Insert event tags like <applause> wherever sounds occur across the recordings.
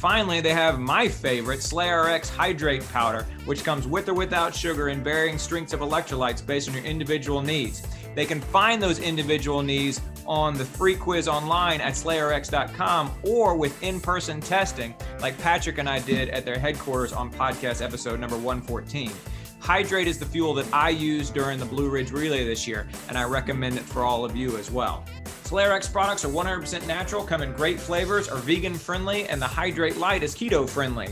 Finally, they have my favorite, SlayRx Hydrate Powder, which comes with or without sugar in varying strengths of electrolytes based on your individual needs. They can find those individual needs on the free quiz online at slayrx.com or with in person testing, like Patrick and I did at their headquarters on podcast episode number 114. Hydrate is the fuel that I used during the Blue Ridge Relay this year, and I recommend it for all of you as well. SlayRx products are 100% natural, come in great flavors, are vegan friendly, and the Hydrate Light is keto friendly.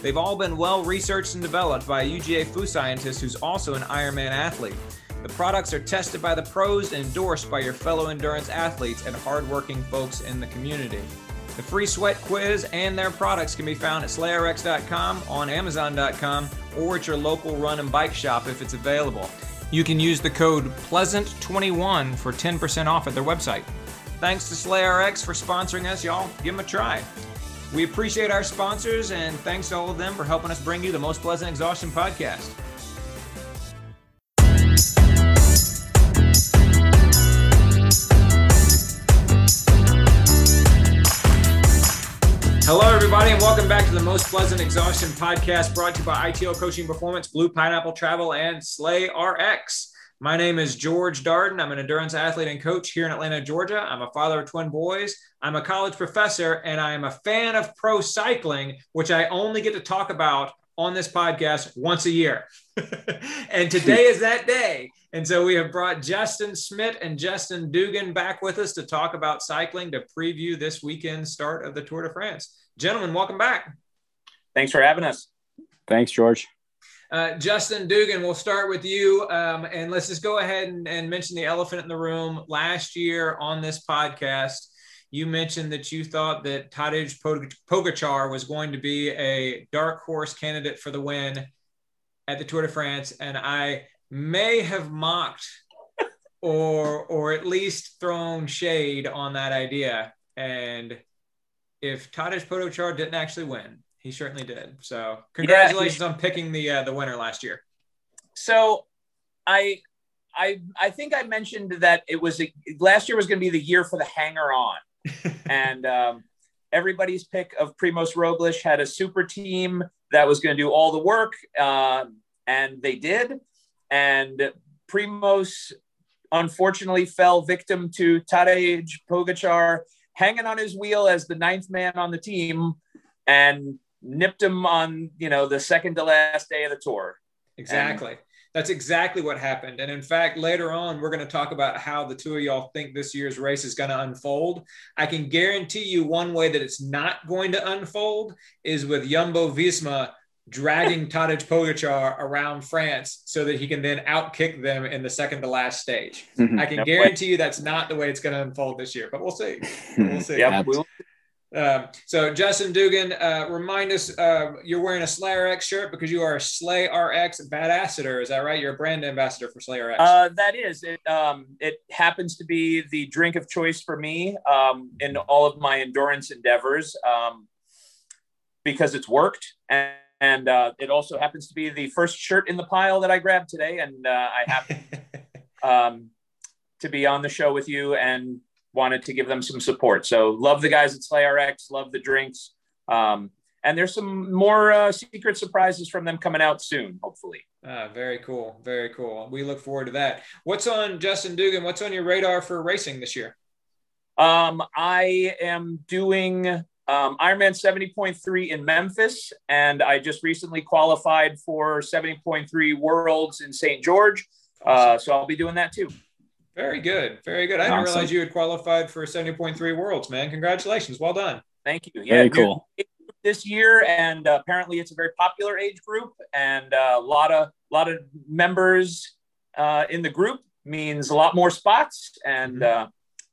They've all been well researched and developed by a UGA food scientist who's also an Ironman athlete. The products are tested by the pros and endorsed by your fellow endurance athletes and hardworking folks in the community. The free sweat quiz and their products can be found at slayrx.com, on amazon.com, or at your local run and bike shop if it's available. You can use the code PLEASANT21 for 10% off at their website. Thanks to SlayRx for sponsoring us, y'all. Give them a try. We appreciate our sponsors and thanks to all of them for helping us bring you the Most Pleasant Exhaustion podcast. Hello, everybody, and welcome back to the Most Pleasant Exhaustion podcast brought to you by ITL Coaching Performance, Blue Pineapple Travel, and SlayRx. My name is George Darden. I'm an endurance athlete and coach here in Atlanta, Georgia. I'm a father of twin boys. I'm a college professor, and I am a fan of pro cycling, which I only get to talk about on this podcast once a year. <laughs> and today is that day. And so we have brought Justin Smith and Justin Dugan back with us to talk about cycling to preview this weekend start of the Tour de France. Gentlemen, welcome back. Thanks for having us. Thanks, George. Uh, Justin Dugan, we'll start with you. Um, and let's just go ahead and, and, mention the elephant in the room. Last year on this podcast, you mentioned that you thought that Tadej Pogacar was going to be a dark horse candidate for the win at the Tour de France. And I may have mocked or, or at least thrown shade on that idea. And if Tadej Pogacar didn't actually win, he certainly did. So congratulations yeah, on picking the uh, the winner last year. So I I I think I mentioned that it was a, last year was going to be the year for the hanger on, <laughs> and um, everybody's pick of Primoz Roglic had a super team that was going to do all the work, uh, and they did. And Primoz unfortunately fell victim to Tadej Pogacar hanging on his wheel as the ninth man on the team. And nipped him on you know the second to last day of the tour. Exactly. And, that's exactly what happened. And in fact, later on, we're going to talk about how the two of y'all think this year's race is going to unfold. I can guarantee you one way that it's not going to unfold is with Jumbo Visma dragging <laughs> Tadej Pogacar around France so that he can then outkick them in the second to last stage. Mm-hmm. I can guarantee you that's not the way it's going to unfold this year, but we'll see. We'll <laughs> see. yep, we'll um, so Justin Dugan, uh, remind us uh, you're wearing a SlayRx shirt because you are a SlayRx badassador. Is that right? You're a brand ambassador for SlayRx. Uh, that is. It, um, it happens to be the drink of choice for me um, in all of my endurance endeavors um, because it's worked. And, and uh, it also happens to be the first shirt in the pile that I grabbed today. And uh, I happen <laughs> um, to be on the show with you and wanted to give them some support. So love the guys at SlayRx, love the drinks. Um, and there's some more uh, secret surprises from them coming out soon, hopefully. Ah, very cool. Very cool. We look forward to that. What's on Justin Dugan? What's on your radar for racing this year? Um, I am doing um, Ironman 70.3 in Memphis, and I just recently qualified for 70.3 Worlds in St. George. Uh, so I'll be doing that too. Very good. Very good. I didn't realize you had qualified for 70.3 Worlds, man. Congratulations. Well done. Thank you. Yeah, very cool. This year, and uh, apparently it's a very popular age group, and uh, a lot of lot of members uh, in the group means a lot more spots, and mm-hmm. Uh,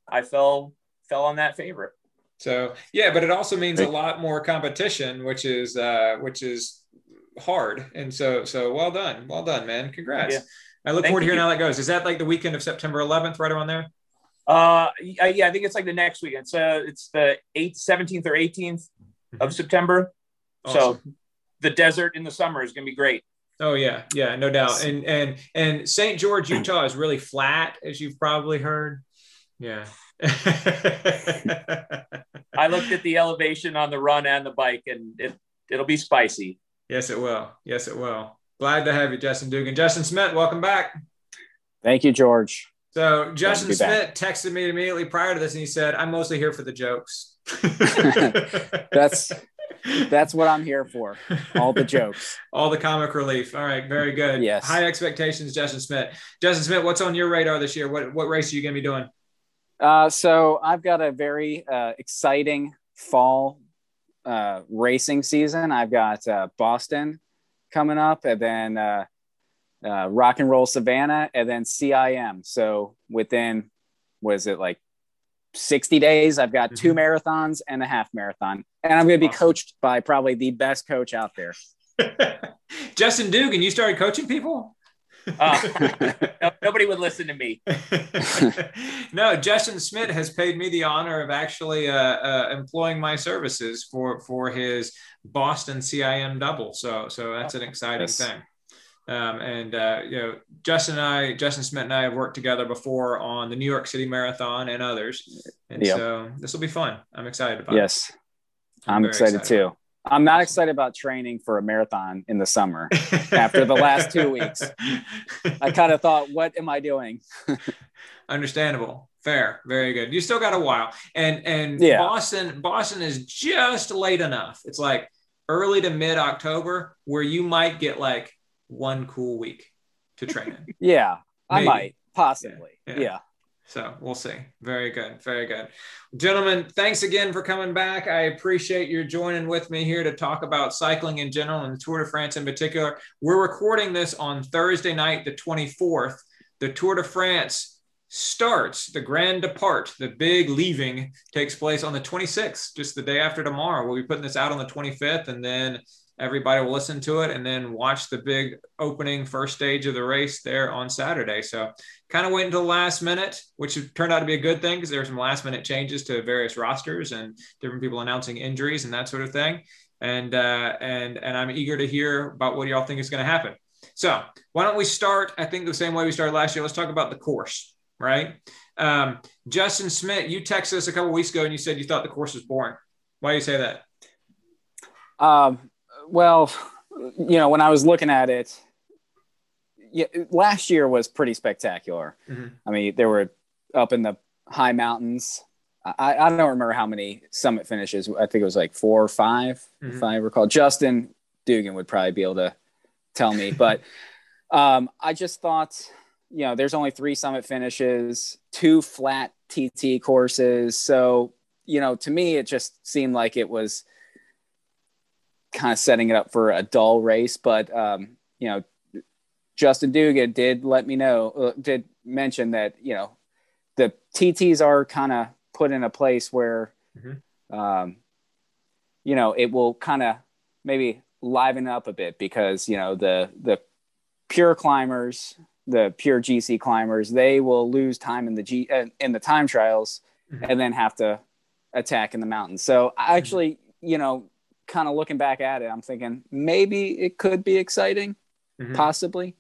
I fell fell on that favorite. So yeah, but it also means a lot more competition, which is uh, which is hard, and so so well done, well done, man. Congrats. Yeah. I look Thank forward to hearing how that goes. Is that like the weekend of September 11th, right around there? Uh, yeah, I think it's like the next weekend. So it's the 8th, 17th, or 18th mm-hmm. of September. Awesome. So the desert in the summer is going to be great. Oh yeah, yeah, no doubt. And and and St. George, Utah is really flat, as you've probably heard. Yeah. <laughs> I looked at the elevation on the run and the bike, and it it'll be spicy. Yes, it will. Yes, it will. Glad to have you, Justin Dugan. Justin Smith, welcome back. Thank you, George. So Justin Smith back. texted me immediately prior to this, and he said, "I'm mostly here for the jokes." <laughs> that's that's what I'm here for. All the jokes, <laughs> all the comic relief. All right, very good. Yes. High expectations, Justin Smith. Justin Smith, what's on your radar this year? What what race are you going to be doing? Uh, so I've got a very uh, exciting fall uh, racing season. I've got uh, Boston coming up, and then uh, uh, Rock and Roll Savannah, and then CIM. So within, was it like 60 days? I've got mm-hmm. two marathons and a half marathon, and I'm going to be awesome. coached by probably the best coach out there. <laughs> Justin Dugan, you started coaching people? Uh, nobody would listen to me. <laughs> no, Justin Smith has paid me the honor of actually uh, uh, employing my services for for his Boston CIM double. So so that's an exciting yes. thing. Um, and uh, you know, Justin and I, Justin Smith and I have worked together before on the New York City Marathon and others, and yep. so this will be fun. I'm excited about yes. it. Yes, I'm, I'm excited, excited too. I'm not excited about training for a marathon in the summer after the last two weeks. I kind of thought, what am I doing? <laughs> Understandable. Fair. Very good. You still got a while. And and yeah. Boston, Boston is just late enough. It's like early to mid October where you might get like one cool week to train in. <laughs> yeah. Maybe. I might, possibly. yeah. yeah. yeah. So we'll see. Very good. Very good. Gentlemen, thanks again for coming back. I appreciate your joining with me here to talk about cycling in general and the Tour de France in particular. We're recording this on Thursday night, the 24th. The Tour de France starts, the grand depart, the big leaving takes place on the 26th, just the day after tomorrow. We'll be putting this out on the 25th and then everybody will listen to it and then watch the big opening first stage of the race there on Saturday. So kind of wait until the last minute, which turned out to be a good thing because there were some last minute changes to various rosters and different people announcing injuries and that sort of thing. And uh, and and I'm eager to hear about what y'all think is going to happen. So why don't we start? I think the same way we started last year. Let's talk about the course, right? Um, Justin Smith, you texted us a couple weeks ago and you said you thought the course was boring. Why do you say that? Um, well, you know, when I was looking at it, yeah, last year was pretty spectacular. Mm-hmm. I mean, there were up in the high mountains. I, I don't remember how many summit finishes. I think it was like four or 5 Mm-hmm. if I recall. Justin Dugan would probably be able to tell me, but <laughs> um, I just thought, you know, there's only three summit finishes, two flat TT courses. So, you know, to me, it just seemed like it was kind of setting it up for a dull race. But, um, you know, Justin Dugan did let me know, uh, did mention that, you know, the TTs are kind of put in a place where, Mhm. um, you know, it will kind of maybe liven up a bit because, you know, the, the pure climbers, the pure GC climbers, they will lose time in the G uh, in the time trials Mhm. and then have to attack in the mountains. So I actually, you know, kind of looking back at it, I'm thinking maybe it could be exciting, Mhm. possibly.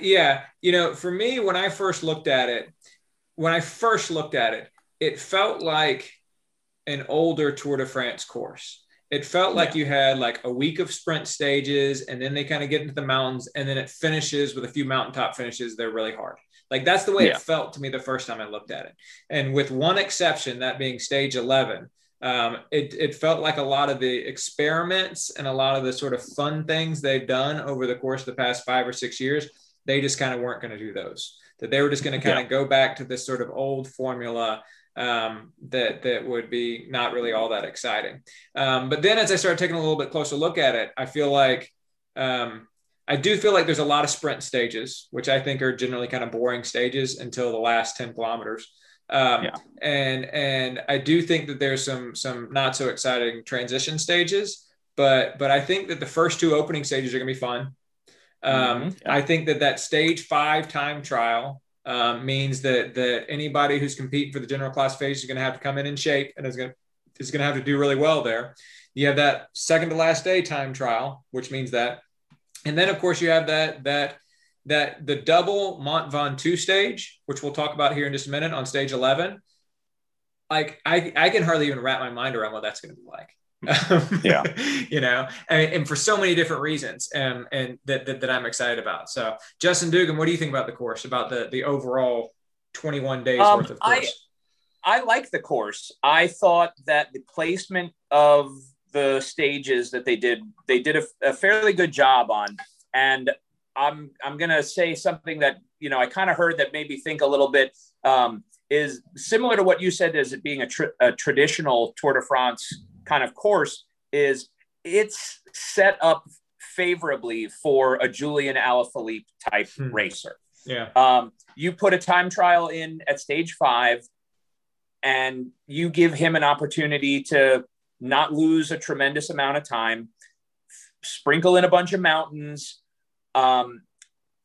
Yeah, you know, for me, when I first looked at it, when I first looked at it, it felt like an older Tour de France course. It felt like you had like a week of sprint stages, and then they kind of get into the mountains, and then it finishes with a few mountaintop finishes. They're really hard. Like that's the way Yeah. it felt to me the first time I looked at it. And with one exception, that being stage 11, um, it, it felt like a lot of the experiments and a lot of the sort of fun things they've done over the course of the past five or six years, they just kind of weren't going to do those. That they were just going to kind of go back to this sort of old formula um, that that would be not really all that exciting. Um, but then as I started taking a little bit closer look at it, I feel like um, I do feel like there's a lot of sprint stages, which I think are generally kind of boring stages until the last 10 kilometers. Um, Yeah. And and I do think that there's some some not so exciting transition stages, but but I think that the first two opening stages are going to be fun. Um, Mhm. I think that that stage five time trial um, means that that anybody who's competing for the general classification is going to have to come in in shape and is going to is going to have to do really well there. You have that second to last day time trial, which means that, and then of course you have that that that the double Mont Ventoux stage, which we'll talk about here in just a minute on stage eleven. Like I I can hardly even wrap my mind around what that's going to be like. <laughs> Yeah. you know, and, and for so many different reasons, and and that, that that I'm excited about. So, Justin Dugan, what do you think about the course? About the the overall 21 days Um, worth of I- course? I like the course. I thought that the placement of the stages that they did, they did a, a fairly good job on. And I'm I'm gonna say something that you know I kind of heard that made me think a little bit. Um, is similar to what you said as it being a, tr- a traditional Tour de France kind of course. Is it's set up favorably for a Julian Alaphilippe type Hmm. racer. yeah. Um, you put a time trial in at stage five, and you give him an opportunity to not lose a tremendous amount of time, sprinkle in a bunch of mountains, um,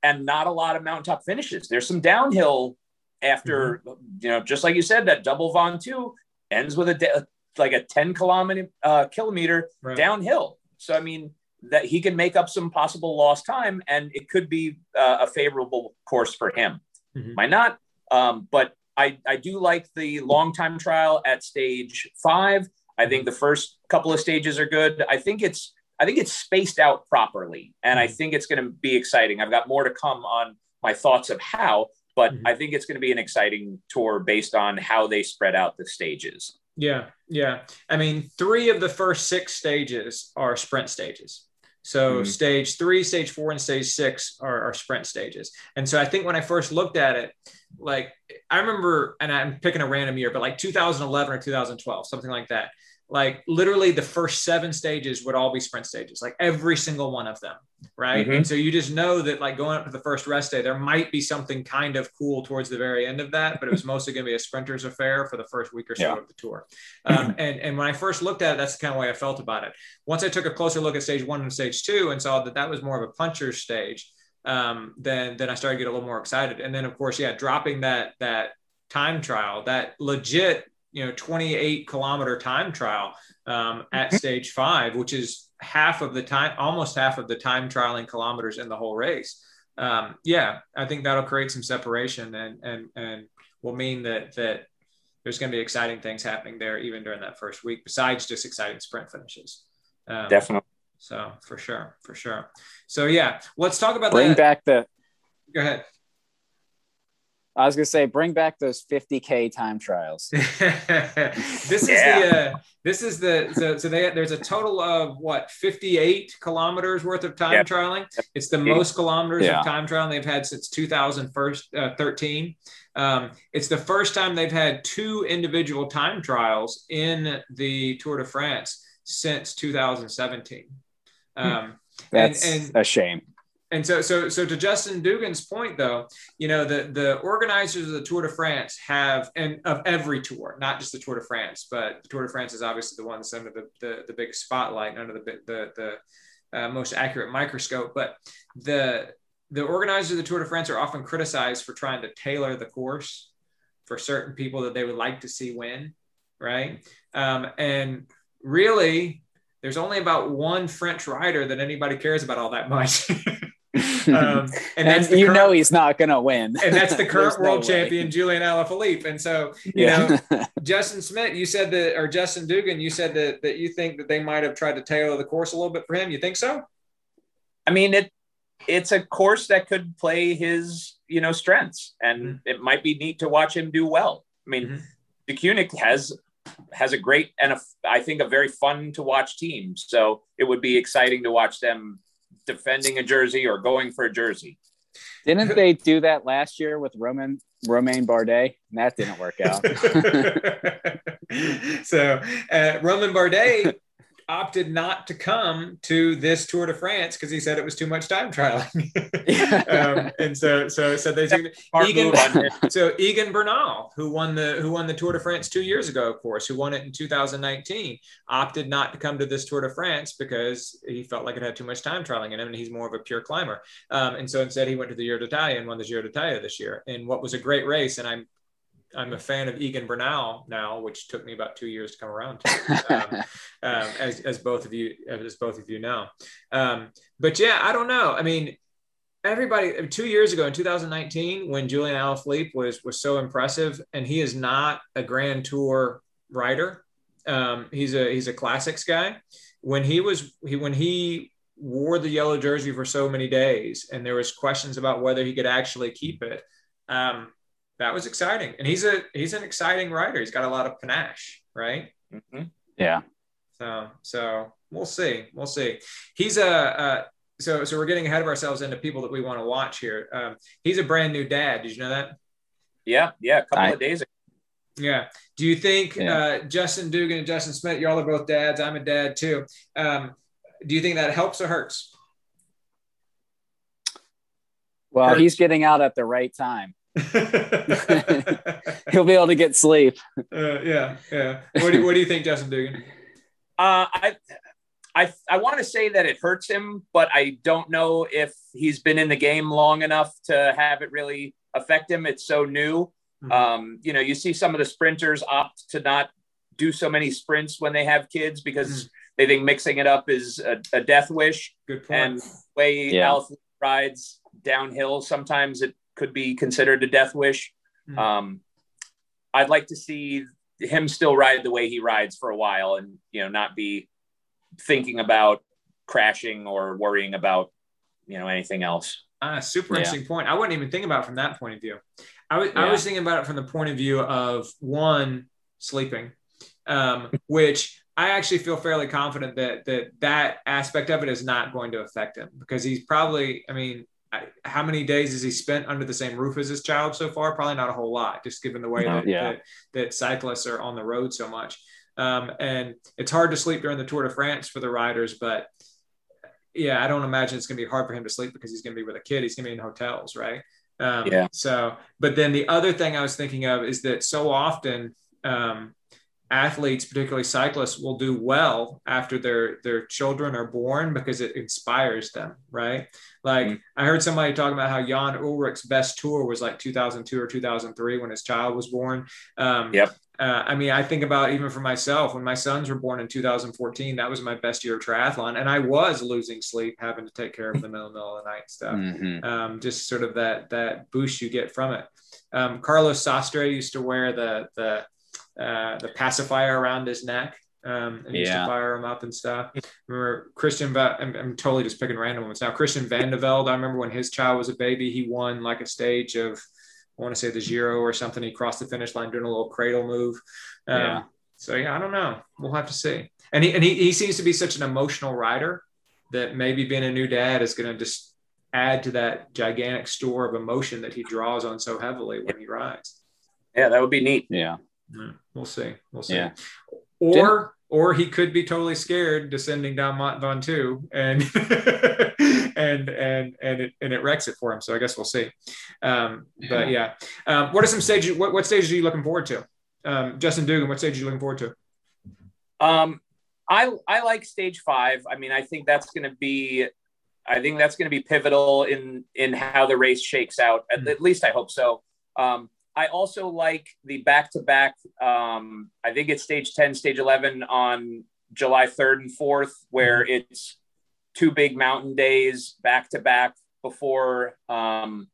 and not a lot of mountaintop finishes. There's some downhill after, you know, just like you said, that double Ventoux ends with a de- like a 10 kilometer uh, kilometer Right. downhill. So, I mean, that he can make up some possible lost time and it could be uh, a favorable course for him. Mhm. Might not, um, but I, I do like the long time trial at stage five. I think the first couple of stages are good. I think it's I think it's spaced out properly, and I Mhm. think it's going to be exciting. I've got more to come on my thoughts of how, but Mhm. I think it's going to be an exciting tour based on how they spread out the stages. Yeah, yeah. I mean, three of the first six stages are sprint stages. So Mhm. stage three, stage four, and stage six are, are sprint stages. And so I think when I first looked at it, like I remember, and I'm picking a random year, but like 2011 or 2012, something like that. Like literally the first seven stages would all be sprint stages, like every single one of them. Right. Mhm. And so you just know that like going up to the first rest day, there might be something kind of cool towards the very end of that, but it was mostly going to be a sprinter's affair for the first week or so Yeah. of the tour. Um, <clears throat> and, and when I first looked at it, that's the kind of way I felt about it. Once I took a closer look at stage one and stage two and saw that that was more of a puncher stage, um, then then I started to get a little more excited. And then of course, yeah, dropping that that time trial, that legit, you know, 28 kilometer time trial um, at stage five, which is half of the time, almost half of the time trialing kilometers in the whole race. Um, yeah, I think that'll create some separation and and and will mean that that there's going to be exciting things happening there even during that first week, besides just exciting sprint finishes. Um, Definitely. So for sure, for sure. So yeah, let's talk about Bring that. back the Go ahead. I was gonna say, bring back those 50k time trials. <laughs> this is the uh, this is the so, so they there's a total of what 58 kilometers worth of time yep. trialing. It's the most kilometers yeah. of time trialing they've had since 2013. Uh, um, it's the first time they've had two individual time trials in the Tour de France since 2017. Hmm. Um, That's and, and, a shame and so so so to Justin Dugan's point though, you know the the organizers of the Tour de France have and of every tour, not just the Tour de France, but the Tour de France is obviously the one that's under the the, the biggest spotlight, under the the the uh, most accurate microscope. But the the organizers of the Tour de France are often criticized for trying to tailor the course for certain people that they would like to see win, right? Um, and really, there's only about one French rider that anybody cares about all that much. <laughs> Um, <laughs> and, and you current, know he's not going to win. and that's the <laughs> current world no champion, Julian Alaphilippe. And so, you yeah. know, <laughs> Justin Smith, you said that, or Justin Dugan, you said that that you think that they might have tried to tailor the course a little bit for him. You think so? I mean, it it's a course that could play his you know strengths, and mm-hmm. it might be neat to watch him do well. I mean, mm-hmm. Deceuninck has has a great and a, I think a very fun to watch team. So it would be exciting to watch them defending a jersey or going for a jersey. Didn't they do that last year with Roman Romain Bardet? And that didn't work out. <laughs> so uh, Romain Bardet opted not to come to this Tour de France because he said it was too much time trialing. <laughs> um, and so, so, so they Egan, <laughs> so Egan Bernal, who won the who won the Tour de France two years ago, of course, who won it in 2019, opted not to come to this Tour de France because he felt like it had too much time trialing in him, and he's more of a pure climber. Um, and so instead, he went to the Giro d'Italia and won the Giro d'Italia this year in what was a great race. And I'm I'm a fan of Egan Bernal now, which took me about two years to come around to, <laughs> um, um, as, as both of you as both of you know. Um, but yeah, I don't know. I mean, everybody two years ago in 2019, when Julian Alaphilippe was was so impressive, and he is not a Grand Tour rider. Um, he's a he's a classics guy. When he was he when he wore the yellow jersey for so many days, and there was questions about whether he could actually keep it. That was exciting. And he's a he's an exciting rider. He's got a lot of panache, right? Mm-hmm. Yeah. So so we'll see. We'll see. He's a, a so so we're getting ahead of ourselves into people that we want to watch here. Um, he's a brand new dad. Did you know that? Yeah, yeah, a couple I, of days ago. Yeah. Do you think yeah. uh, Justin Dugan and Justin Smith, y'all are both dads. I'm a dad too. Um, do you think that helps or hurts? Well, hurts. he's getting out at the right time. <laughs> He'll be able to get sleep. Uh, yeah, yeah. What do you, what do you think, Justin Dugan? Uh, I I I want to say that it hurts him, but I don't know if he's been in the game long enough to have it really affect him. It's so new. Mm-hmm. Um, you know, you see some of the sprinters opt to not do so many sprints when they have kids because mm-hmm. they think mixing it up is a, a death wish. Good point. And way yeah. Alf rides downhill, sometimes it could be considered a death wish. Mm. Um, I'd like to see him still ride the way he rides for a while, and you know, not be thinking about crashing or worrying about you know anything else. Ah, super yeah. interesting point. I wasn't even thinking about it from that point of view. I was yeah. I was thinking about it from the point of view of one sleeping, um, <laughs> which I actually feel fairly confident that that that aspect of it is not going to affect him because he's probably. I mean, how many days has he spent under the same roof as his child so far? Probably not a whole lot, just given the way that, yeah. that, that, cyclists are on the road so much. Um, and it's hard to sleep during the Tour de France for the riders, but yeah, I don't imagine it's going to be hard for him to sleep because he's going to be with a kid. He's going to be in hotels, right? Um, yeah. So, but then the other thing I was thinking of is that so often um, athletes, particularly cyclists, will do well after their their children are born because it inspires them, right? Like mm-hmm. I heard somebody talking about how Jan Ullrich's best tour was like 2002 or 2003 when his child was born. Um, yep. Uh, I mean, I think about even for myself when my sons were born in 2014, that was my best year of triathlon, and I was losing sleep, having to take care of them in the <laughs> middle of the night stuff. Mm-hmm. Um, just sort of that that boost you get from it. Um, Carlos Sastre used to wear the the uh, the pacifier around his neck um, and yeah. used to fire him up and stuff. remember Christian, I'm, I'm, totally just picking random ones now. Christian Vande Velde, I remember when his child was a baby, he won like a stage of I want to say the Giro or something. He crossed the finish line doing a little cradle move. Um, yeah. So yeah, I don't know. We'll have to see. And he and he, he seems to be such an emotional rider that maybe being a new dad is going to just add to that gigantic store of emotion that he draws on so heavily when he rides. Yeah, that would be neat. Yeah. We'll see. We'll see. Yeah. Or or he could be totally scared descending down Mont Ventoux and <laughs> and and and it and it wrecks it for him. So I guess we'll see. Um, but yeah, um, what are some stages? What, what stages are you looking forward to? Um, Justin Dugan, what stage are you looking forward to? Um, I I like stage five. I mean, I think that's going to be, I think that's going to be pivotal in in how the race shakes out. At, mm-hmm. at least I hope so. Um, I also like the back to back. I think it's stage 10, stage 11 on July 3rd and 4th, where mm-hmm. it's two big mountain days back to back before. Um,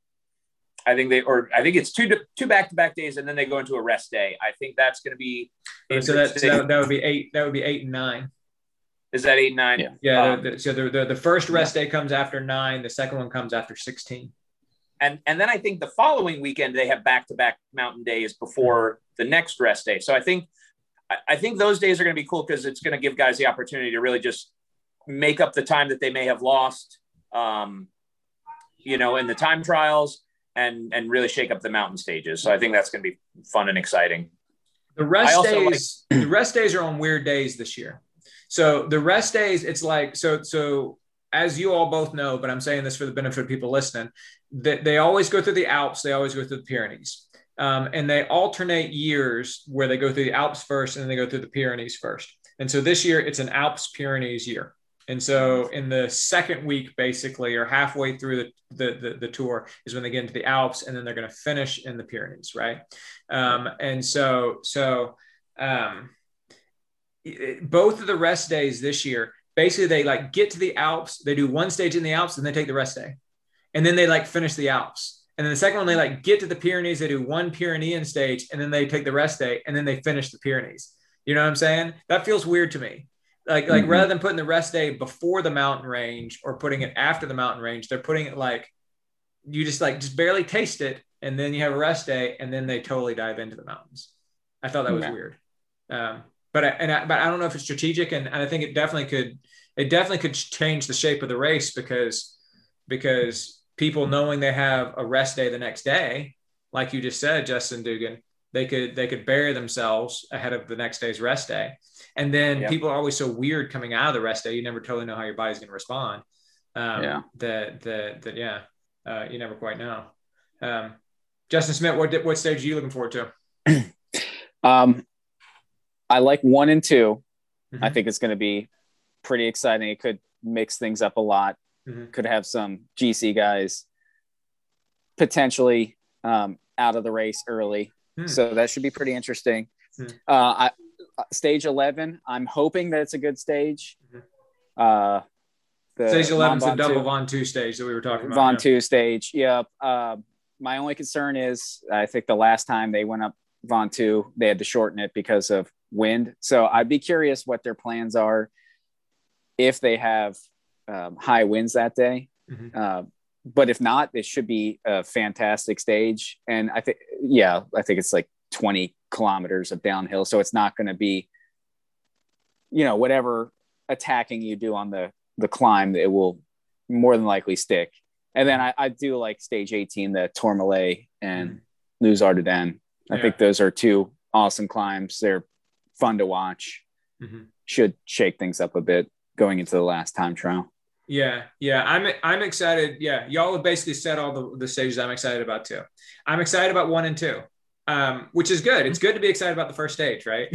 I think they, or I think it's two two back to back days, and then they go into a rest day. I think that's going to be. So that, so that, that would be eight. That would be eight and nine. Is that eight nine? Yeah. Yeah. Um, the, the, so the, the, the first rest day comes after nine. The second one comes after sixteen and and then I think the following weekend they have back to back mountain days before the next rest day. So I think I think those days are going to be cool because it's going to give guys the opportunity to really just make up the time that they may have lost, um, you know, in the time trials and and really shake up the mountain stages. So I think that's going to be fun and exciting. The rest days, like- the rest days are on weird days this year. So the rest days, it's like so so as you all both know, but I'm saying this for the benefit of people listening, that they always go through the Alps, they always go through the Pyrenees. Um, and they alternate years where they go through the Alps first and then they go through the Pyrenees first. And so this year it's an Alps Pyrenees year. And so in the second week, basically, or halfway through the, the, the, the tour is when they get into the Alps and then they're going to finish in the Pyrenees. Right. Um, and so, so um, both of the rest days this year, basically they like get to the Alps, they do one stage in the Alps and they take the rest day and then they like finish the Alps. And then the second one, they like get to the Pyrenees, they do one Pyrenean stage, and then they take the rest day, and then they finish the Pyrenees. You know what I'm saying? That feels weird to me. Like, like mm-hmm. rather than putting the rest day before the mountain range or putting it after the mountain range, they're putting it like you just like just barely taste it, and then you have a rest day, and then they totally dive into the mountains. I thought that was weird. Um, but I, and I, but I don't know if it's strategic, and, and I think it definitely could it definitely could change the shape of the race because because people knowing they have a rest day the next day, like you just said, Justin Dugan, they could they could bury themselves ahead of the next day's rest day. And then yep. people are always so weird coming out of the rest day. You never totally know how your body's going to respond. Um, yeah. That that that yeah. Uh, you never quite know. Um, Justin Smith, what what stage are you looking forward to? <clears throat> um, I like one and 2 mm-hmm. I think it's going to be pretty exciting. It could mix things up a lot mm-hmm. could have some GC guys potentially um, out of the race early. Mm. So that should be pretty interesting. Mm. Uh, I, uh, stage 11, I'm hoping that it's a good stage. Mm-hmm. Uh, stage 11 is the double Ventoux stage that we were talking about. Von yeah. stage. Yep. Uh, my only concern is I think the last time they went up Ventoux, they had to shorten it because of wind. So I'd be curious what their plans are if they have um, high winds that day. Mm-hmm. Uh, but if not, it should be a fantastic stage. And I think, yeah, I think it's like 20 kilometers of downhill. So it's not going to be, you know, whatever attacking you do on the, the climb, it will more than likely stick. And then I, I do like stage 18, the Tourmalet and mm-hmm. Luz Ardiden. I yeah. think those are two awesome climbs. They're fun to watch. Mm-hmm. Should shake things up a bit going into the last time trial. Yeah, yeah, I'm I'm excited. Yeah, y'all have basically said all the, the stages I'm excited about too. I'm excited about one and two, um, which is good. It's good to be excited about the first stage, right?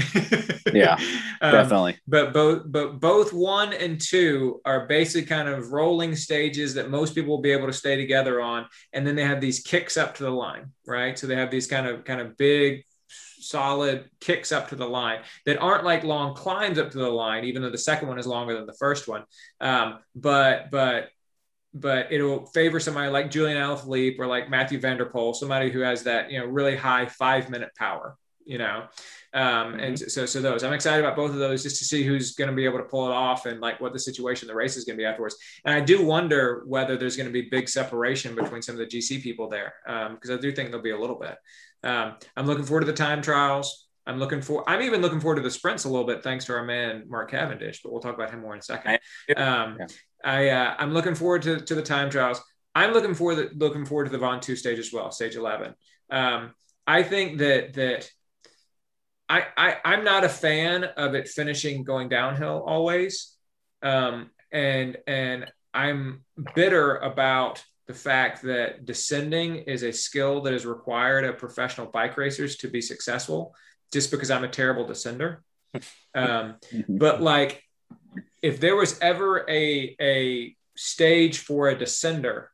<laughs> yeah, um, definitely. But both but both one and two are basically kind of rolling stages that most people will be able to stay together on, and then they have these kicks up to the line, right? So they have these kind of kind of big solid kicks up to the line that aren't like long climbs up to the line, even though the second one is longer than the first one. Um, but but but it'll favor somebody like Julian Alaphilippe or like Mathieu van der Poel, somebody who has that you know really high five minute power, you know. Um, and mm-hmm. so, so those I'm excited about both of those just to see who's going to be able to pull it off and like what the situation the race is going to be afterwards. And I do wonder whether there's going to be big separation between some of the GC people there because um, I do think there'll be a little bit. Um, I'm looking forward to the time trials. I'm looking for. I'm even looking forward to the sprints a little bit, thanks to our man Mark Cavendish. But we'll talk about him more in a second. Um. I uh, I'm looking forward to, to the time trials. I'm looking forward to, looking forward to the Ventoux stage as well, stage 11. Um, I think that that I, I I'm not a fan of it finishing going downhill always, um, and and I'm bitter about the fact that descending is a skill that is required of professional bike racers to be successful just because I'm a terrible descender. <laughs> Um, but like, if there was ever a a stage for a descender,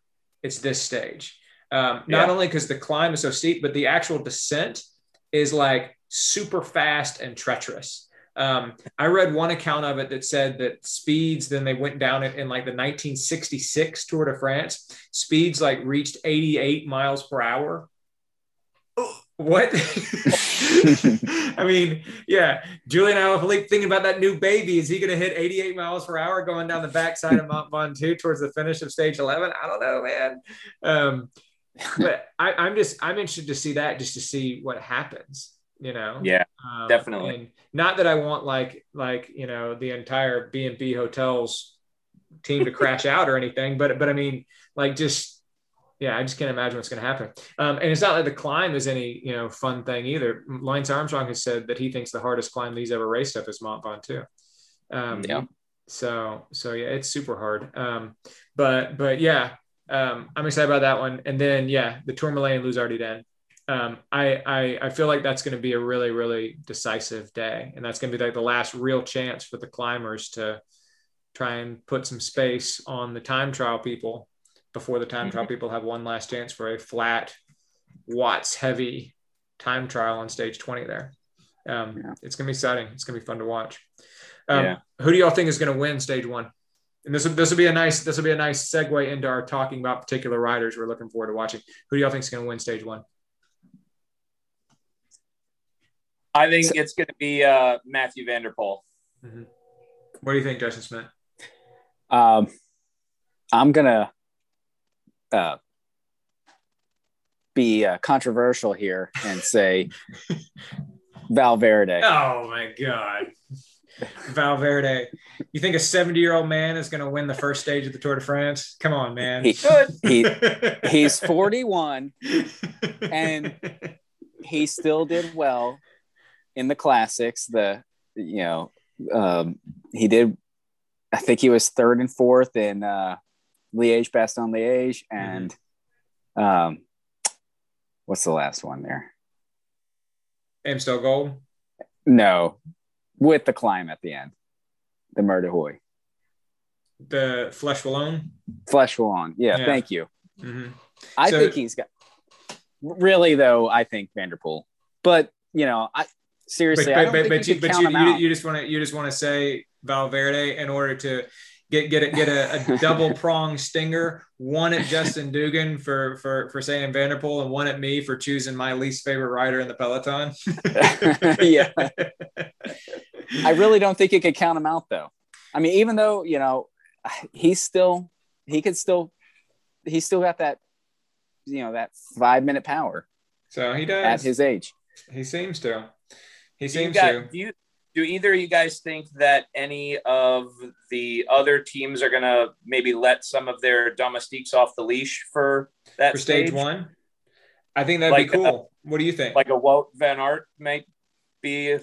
it's this stage. Um, not yeah. only because the climb is so steep, but the actual descent is like super fast and treacherous. Um, I read one account of it that said that speeds, then they went down in, in like the 1966 Tour de France, speeds like reached 88 miles per hour <gasps> what? <laughs> I mean, yeah, Julian Alaphilippe thinking about that new baby. Is he going to hit 88 miles per hour going down the backside of <laughs> Mont Ventoux towards the finish of stage 11? I don't know, man. Um, but I, am just I'm interested to see that just to see what happens. You know? Yeah, um, definitely. And not that I want like like you know the entire B and B hotels team to crash <laughs> out or anything, but but I mean like just yeah, I just can't imagine what's going to happen. Um, and it's not like the climb is any you know fun thing either. Lance Armstrong has said that he thinks the hardest climb he's ever raced up is Mont Ventoux. Um, yeah. So so yeah, it's super hard. Um, but but yeah, um, I'm excited about that one. And then yeah, the Tourmalet and Luz Ardiden. Um, I, I I feel like that's going to be a really really decisive day, and that's going to be like the last real chance for the climbers to try and put some space on the time trial people before the time mm-hmm. trial people have one last chance for a flat watts heavy time trial on stage 20 there um, yeah. it's gonna be exciting it's gonna be fun to watch um, yeah. who do y'all think is gonna win stage one and this will this will be a nice this will be a nice segue into our talking about particular riders we're looking forward to watching who do y'all think is going to win stage one i think it's going to be uh, mathieu van der poel mm-hmm. what do you think justin smith um, i'm gonna uh, be uh, controversial here and say <laughs> Valverde. Oh my God. Valverde. You think a 70 year old man is going to win the first stage of the Tour de France? Come on, man. He, <laughs> he, he's 41 <laughs> and he still did well in the classics. The, you know, um, he did, I think he was third and fourth in uh, Liège Bastogne Liège mm-hmm. and mm-hmm. um what's the last one there? Amstel Gold? No, with the climb at the end. The Mur de Huy. The Flèche Wallonne? Flèche Wallonne. Yeah, yeah. thank you. Mm-hmm. I so, think he's got really though, I think van der Poel. But you know, I seriously but, but, but, you, but you, you, you, just want to you just want to say Valverde in order to get get a, get a, a double <laughs> prong stinger. One at Justin Dugan for for for saying van der Poel, and one at me for choosing my least favorite rider in the peloton. <laughs> yeah, I really don't think you could count him out though. I mean, even though you know he's still he could still he's still got that you know that five minute power. So he does at his age. He seems to. He seems got, to. Do you do either of you guys think that any of the other teams are going to maybe let some of their domestiques off the leash for that for stage, stage one? I think that'd like be cool. A, what do you think? Like a Wout Van Aert might be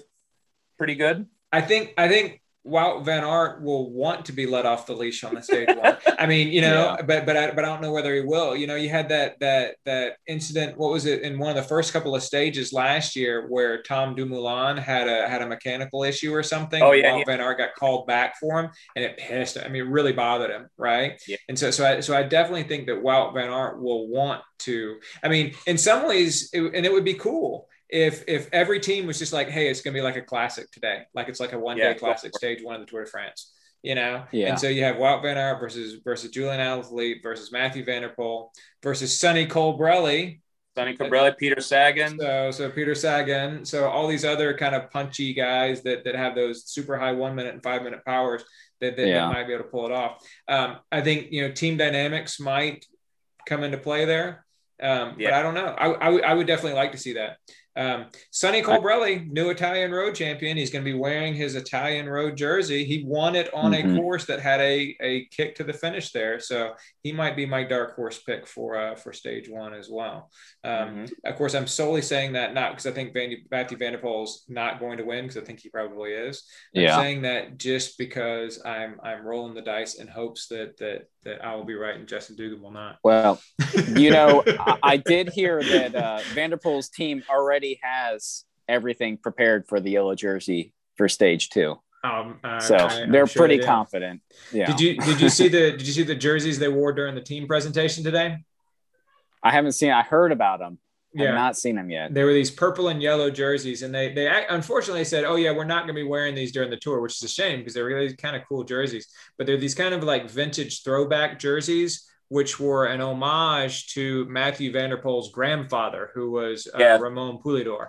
pretty good. I think I think Wout Van Aert will want to be let off the leash on the stage one. I mean, you know, yeah. but but I, but I don't know whether he will. You know, you had that that that incident. What was it in one of the first couple of stages last year where Tom Dumoulin had a had a mechanical issue or something. Oh yeah, Wout yeah. Van Aert got called back for him, and it pissed. I mean, it really bothered him, right? Yeah. And so so I so I definitely think that Wout Van Aert will want to. I mean, in some ways, it, and it would be cool if if every team was just like, hey, it's gonna be like a classic today, like it's like a one day yeah, classic stage one of the Tour de France, you know? Yeah. And so you have Wout Van Aert versus versus Julian Alaphilippe versus Mathieu Van der Poel versus Sonny Colbrelli Sonny Colbrelli, Peter Sagan. So, so Peter Sagan. So all these other kind of punchy guys that that have those super high one minute and five minute powers that, that, yeah. that might be able to pull it off. Um, I think you know team dynamics might come into play there, um, yeah. but I don't know. I, I, w- I would definitely like to see that. Um, Sonny Colbrelli, new Italian road champion. He's going to be wearing his Italian road jersey. He won it on mm-hmm. a course that had a, a kick to the finish there. So he might be my dark horse pick for uh, for stage one as well. Um, mm-hmm. Of course, I'm solely saying that not because I think Van- Mathieu van der Poel's not going to win because I think he probably is. I'm yeah. saying that just because I'm I'm rolling the dice in hopes that that that I will be right and Justin Dugan will not. Well, <laughs> you know, I, I, did hear that uh, van der Poel's team already has everything prepared for the yellow jersey for stage two. Um, uh, so I, they're sure pretty they confident. Yeah. Did you did you see the <laughs> did you see the jerseys they wore during the team presentation today? I haven't seen. I heard about them yeah. I've not seen them yet. There were these purple and yellow jerseys, and they they unfortunately said, "Oh yeah, we're not going to be wearing these during the tour," which is a shame because they're really kind of cool jerseys. But they're these kind of like vintage throwback jerseys, which were an homage to Mathieu van der Poel's grandfather, who was uh, yeah. Raymond Poulidor.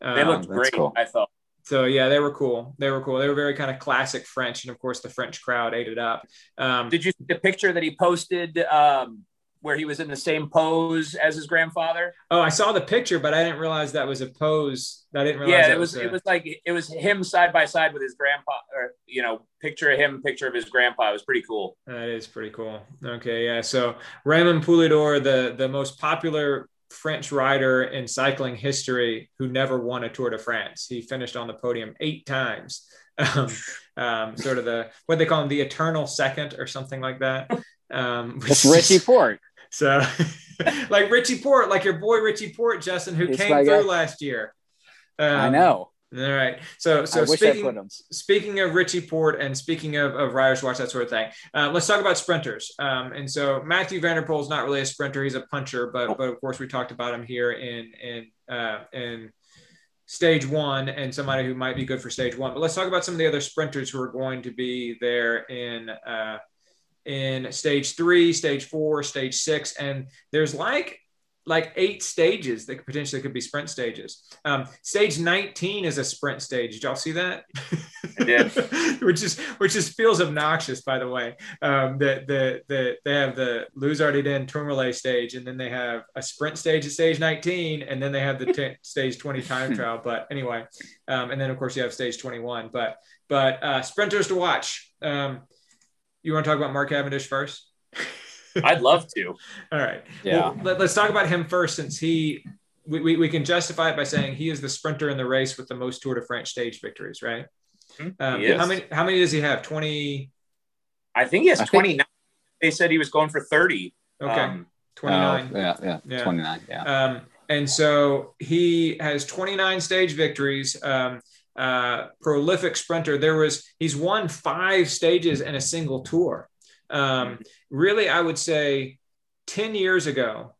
Um, they looked great. Cool. I thought. So yeah, they were cool. They were cool. They were very kind of classic French, and of course, the French crowd ate it up. Um, Did you see the picture that he posted? Um, where he was in the same pose as his grandfather. Oh, I saw the picture, but I didn't realize that was a pose. I didn't realize. Yeah, it was. was a... It was like it was him side by side with his grandpa, or you know, picture of him, picture of his grandpa. It was pretty cool. That is pretty cool. Okay, yeah. So Raymond Poulidor, the the most popular French rider in cycling history, who never won a Tour de France. He finished on the podium eight times. <laughs> Um, um, sort of the what they call him, the eternal second, or something like that. Um, it's Richie Porte. So, <laughs> like Richie Porte, like your boy Richie Porte, Justin, who it's came through last year. Um, I know. All right. So, so speaking, speaking of Richie Porte and speaking of, of Riders Watch, that sort of thing, uh, let's talk about sprinters. Um, and so Mathieu van der Poel is not really a sprinter; he's a puncher. But, but of course, we talked about him here in in uh, in stage one, and somebody who might be good for stage one. But let's talk about some of the other sprinters who are going to be there in uh, in stage three, stage four, stage six, and there's like like eight stages that potentially could be sprint stages. Um, stage 19 is a sprint stage. Did y'all see that? Yeah. <laughs> which is which is feels obnoxious, by the way. Um, that the, the they have the Luz Ardiden Tourmalet stage, and then they have a sprint stage at stage 19, and then they have the t- <laughs> stage 20 time trial. But anyway, um, and then of course you have stage 21. But but uh, sprinters to watch. Um, you want to talk about Mark Cavendish first? <laughs> I'd love to. All right. Yeah. Well, let, us talk about him first, since he we, we, we, can justify it by saying he is the sprinter in the race with the most Tour de France stage victories, right? Mm-hmm. Um, how many how many does he have? Twenty. I think he has twenty nine. They said he was going for thirty. Okay. Um, 29. yeah, yeah, yeah, 29. Yeah. Um, and so he has 29 stage victories. Um, uh, prolific sprinter. There was he's won five stages in a single tour. Um, really, I would say ten years ago,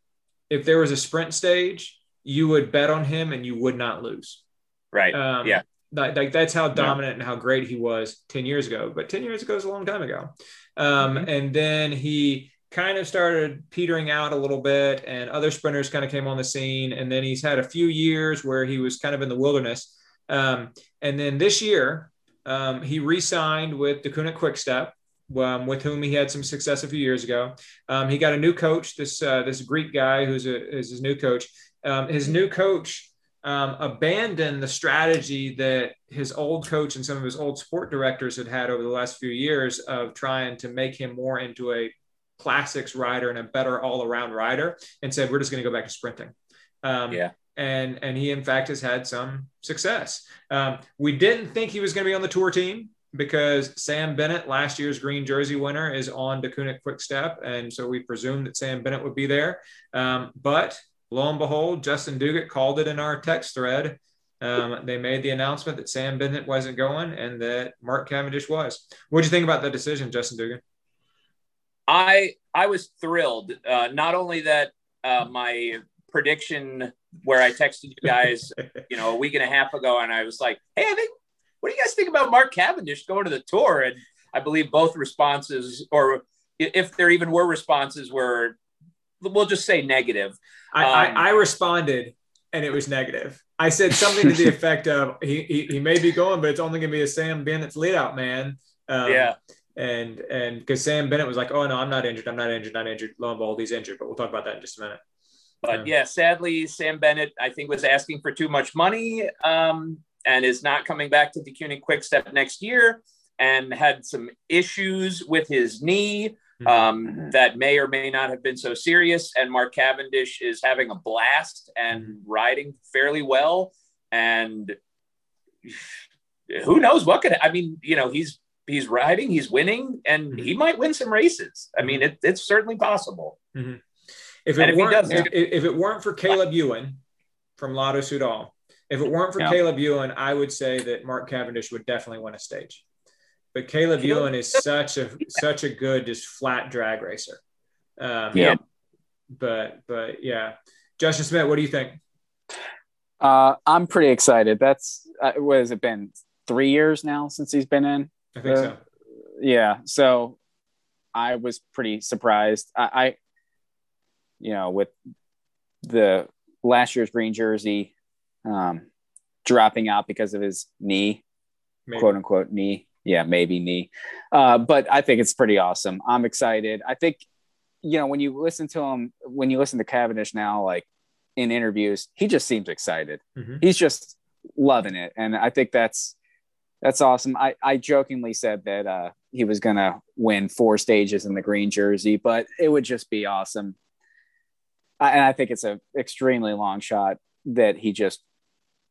if there was a sprint stage, you would bet on him and you would not lose. Right. Um, yeah. Like, like, that's how dominant yeah. and how great he was 10 years ago. But 10 years ago is a long time ago. Um, mm-hmm. And then he kind of started petering out a little bit, and other sprinters kind of came on the scene. And then he's had a few years where he was kind of in the wilderness. Um, and then this year, um, he re-signed with Deceuninck Quickstep, um, with whom he had some success a few years ago. Um, he got a new coach, this uh, this Greek guy who's a, is his new coach. Um, his new coach um, abandoned the strategy that his old coach and some of his old sport directors had had over the last few years of trying to make him more into a classics rider and a better all-around rider, and said we're just going to go back to sprinting. Um, yeah and and he in fact has had some success. Um, we didn't think he was going to be on the tour team because Sam Bennett, last year's green jersey winner, is on Deceuninck Quick Step, and so we presumed that Sam Bennett would be there. Um, but lo and behold, Justin Dugan called it in our text thread. Um, they made the announcement that Sam Bennett wasn't going and that Mark Cavendish was. What do you think about that decision, Justin Dugan? I I was thrilled. Uh, not only that uh, my prediction where I texted you guys, you know, a week and a half ago, and I was like, "Hey, I think, what do you guys think about Mark Cavendish going to the tour?" And I believe both responses, or if there even were responses, were we'll just say negative. I, Um, I, I responded and it was negative. I said something to the effect of <laughs> he, he, he may be going, but it's only going to be a Sam Bennett's lead out man. Um, yeah, And and because Sam Bennett was like, oh no, I'm not injured. I'm not injured. Not injured. Lo and behold, he's injured. But we'll talk about that in just a minute. But yeah, sadly, Sam Bennett I think was asking for too much money um, and is not coming back to the Deceuninck Quick Step next year, and had some issues with his knee. Hmm. um, that may or may not have been so serious. And Mark Cavendish is having a blast and hmm. riding fairly well. And who knows what could I mean, you know, he's he's riding, he's winning, and hmm. he might win some races. I mean, it, it's certainly possible. If it if weren't if, if it weren't for Caleb Ewan from Lotto Soudal, if it weren't for Yeah. Caleb Ewan, I would say that Mark Cavendish would definitely win a stage. But Caleb Caleb- Ewan is such a such a good just flat drag racer. Um, Yeah. But but yeah, Justin Smith, what do you think? Uh, I'm pretty excited. That's uh, what has it been? Three years now since he's been in. I think Uh, so. Yeah, so I was pretty surprised. I, I, you know, with the last year's green jersey um, dropping out because of his knee, Maybe. quote unquote knee. Yeah, maybe knee. Uh, but I think it's pretty awesome. I'm excited. I think, you know, when you listen to him, when you listen to Cavendish now, like in interviews, he just seems excited. Mhm. He's just loving it. And I think that's, that's awesome. I, I jokingly said that uh, he was going to win four stages in the green jersey, but it would just be awesome. I, and I think it's a extremely long shot that he just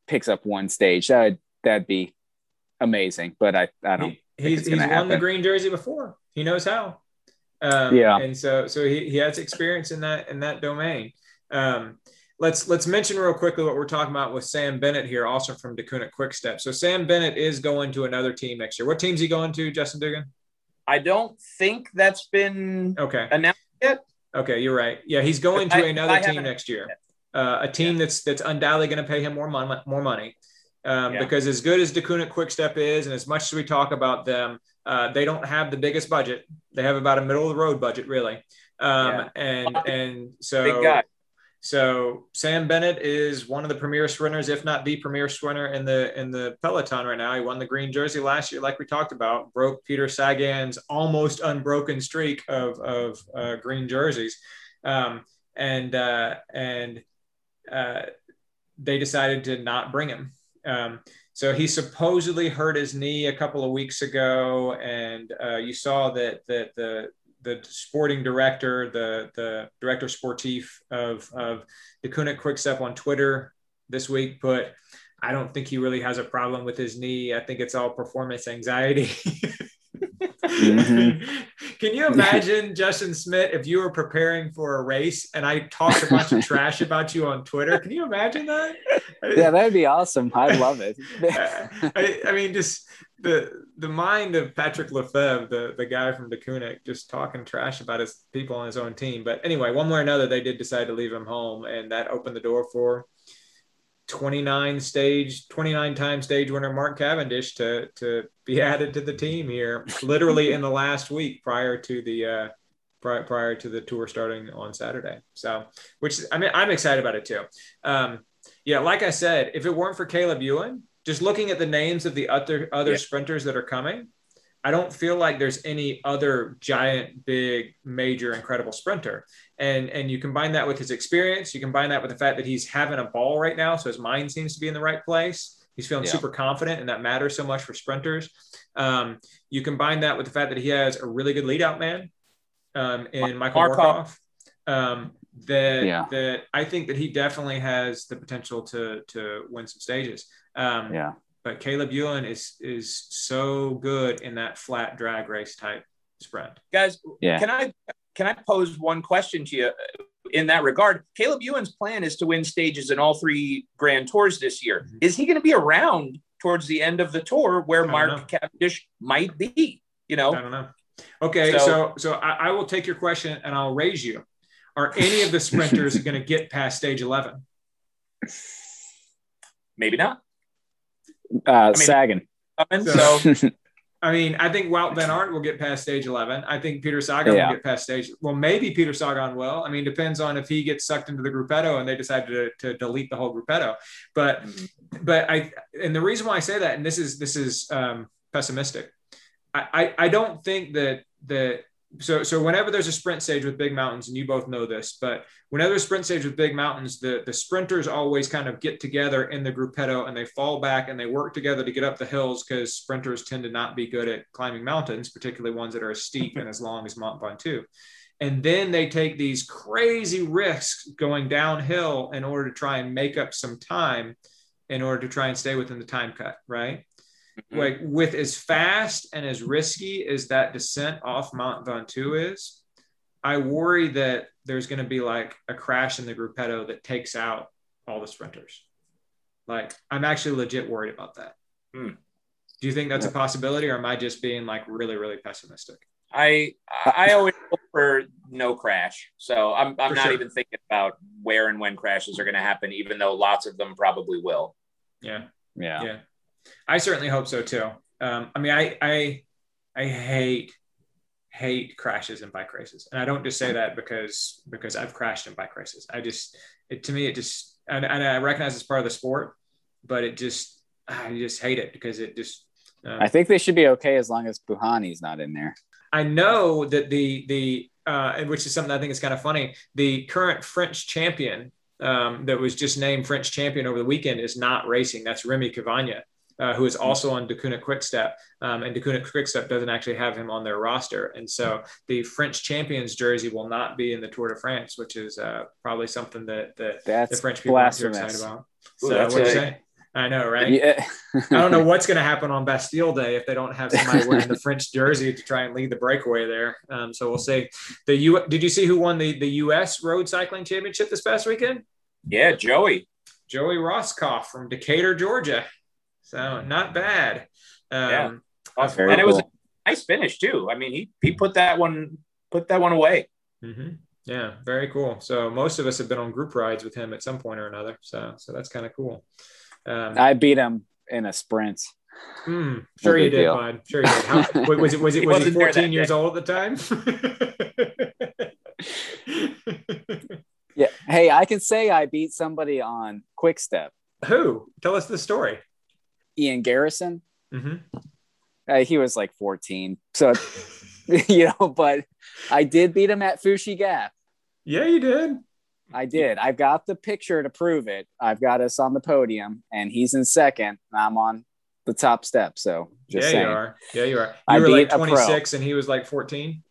picks up one stage. That would, that'd be amazing, but I, I don't. He, he's it's he's gonna won the green jersey before. He knows how. Um, Yeah. and so so he, he has experience in that in that domain. Um, let's let's mention real quickly what we're talking about with Sam Bennett here, also from Deceuninck Quick Step. So Sam Bennett is going to another team next year. What team's he going to, Justin Dugan? I don't think that's been Okay. announced yet. Okay, you're right. Yeah, he's going I- to another I team next year. Uh, a team that's that's undoubtedly going to pay him more money. More money. Um, Yeah. Because as good as Deceuninck Quick Step is, and as much as we talk about them, uh, they don't have the biggest budget. They have about a middle of the road budget, really. Um, Yeah. And and so Big guy. So Sam Bennett is one of the premier sprinters, if not the premier sprinter in the in the peloton right now. He won the green jersey last year, like we talked about, broke Peter Sagan's almost unbroken streak of of uh, green jerseys, um, and uh, and uh, they decided to not bring him. Um, so he supposedly hurt his knee a couple of weeks ago, and uh, you saw that that the the sporting director, the the director sportif of of the Deceuninck Quickstep on Twitter this week put, I don't think he really has a problem with his knee. I think it's all performance anxiety. Mhm. <laughs> Can you imagine Justin Smith if you were preparing for a race and I talked a bunch of <laughs> trash about you on Twitter? Can you imagine that? Yeah, that would be awesome. I'd love it. <laughs> I, I mean, just the the mind of Patrick Lefevere, the the guy from Deceuninck, just talking trash about his people on his own team. But anyway, one way or another, they did decide to leave him home, and that opened the door for 29 stage, 29 time stage winner Mark Cavendish to to be <laughs> added to the team here, literally in the last week prior to the. Uh, prior, prior to the tour starting on Saturday. So, which I mean, I'm excited about it too. Um, yeah, like I said, if it weren't for Caleb Ewan, just looking at the names of the other other Yeah. sprinters that are coming, I don't feel like there's any other giant, big, major, incredible sprinter. And and you combine that with his experience, you combine that with the fact that he's having a ball right now, so his mind seems to be in the right place. He's feeling Yeah. super confident, and that matters so much for sprinters. Um, you combine that with the fact that he has a really good lead out man um, in Michael. Mørkøv. Um, that Yeah. that I think that he definitely has the potential to to win some stages. Um, Yeah. But Caleb Ewan is is so good in that flat drag race type sprint. Guys, Yeah. can I can I pose one question to you in that regard? Caleb Ewan's plan is to win stages in all three Grand Tours this year. Mhm. Is he going to be around towards the end of the tour where Mark know. Cavendish might be? You know, I know, don't know. Okay, so So- so, I, I will take your question and I'll raise you. Are any of the <laughs> sprinters going to get past stage eleven? maybe not. Uh, mean- Sagan. And so, I mean, I think Wout Van Aert will get past stage 11. I think Peter Sagan Yeah. will get past stage. Well, maybe Peter Sagan will. I mean, depends on if he gets sucked into the gruppetto and they decide to, to delete the whole gruppetto. But Mhm. but I and the reason why I say that, and this is this is um, pessimistic. I, I I don't think that that so so whenever there's a sprint stage with big mountains, and you both know this, but whenever there's a sprint stage with big mountains, the the sprinters always kind of get together in the gruppetto and they fall back and they work together to get up the hills because sprinters tend to not be good at climbing mountains, particularly ones that are as steep and as long as Mont Ventoux. And then they take these crazy risks going downhill in order to try and make up some time in order to try and stay within the time cut, right? Mhm. Like with as fast and as risky as that descent off Mont Ventoux is, I worry that there's going to be like a crash in the gruppetto that takes out all the sprinters. Like I'm actually legit worried about that. Hmm. Do you think that's a possibility, or am I just being like really, really pessimistic? I I always hope for no crash. So I'm I'm For not sure. even thinking about where and when crashes are going to happen, even though lots of them probably will. Yeah. Yeah. Yeah, I certainly hope so too. Um, I mean, I, I, I hate, hate crashes in bike races, and I don't just say that because because I've crashed in bike races. I just, it to me, it just, and, and I recognize it's part of the sport, but it just, I just hate it because it just. Um, I think they should be okay as long as Bouhanni's not in there. I know that the the uh, and which is something I think is kind of funny. The current French champion um, that was just named French champion over the weekend is not racing. That's Rémi Cavagna, uh, who is also on Deceuninck Quickstep, um, and Deceuninck Quickstep doesn't actually have him on their roster. And so the French champions jersey will not be in the Tour de France, which is uh, probably something that, that the French people aren't too blasphemous. excited about. So that's what do you say? I know, right? Yeah. I don't know what's going to happen on Bastille Day if they don't have somebody wearing the French jersey to try and lead the breakaway there. Um, so we'll see. The U. Did you see who won the the U.S. Road Cycling Championship this past weekend? Yeah, Joey. Joey Rosskopf from Decatur, Georgia. So not bad. Um, Yeah. Awesome. Very and it was cool. a nice finish too. I mean, he he put that one put that one away. mhm. Yeah, very cool. So most of us have been on group rides with him at some point or another. So so that's kind of cool. Um, I beat him in a sprint. mm, sure No you did, deal. bud. Sure you did. How, <laughs> wa- was it was it was he wasn't there that 14 years day. old at the time? <laughs> Yeah. Hey, I can say I beat somebody on Quick Step. Who? Tell us the story. Ian Garrison. hmm Uh, he was like 14. So, <laughs> you know, but I did beat him at Fushi Gap. Yeah, you did. I did. I've got the picture to prove it. I've got us on the podium, and he's in second. And I'm on the top step. So just yeah, saying, you are. Yeah, you are. You I were like beat a 26 and he was like 14.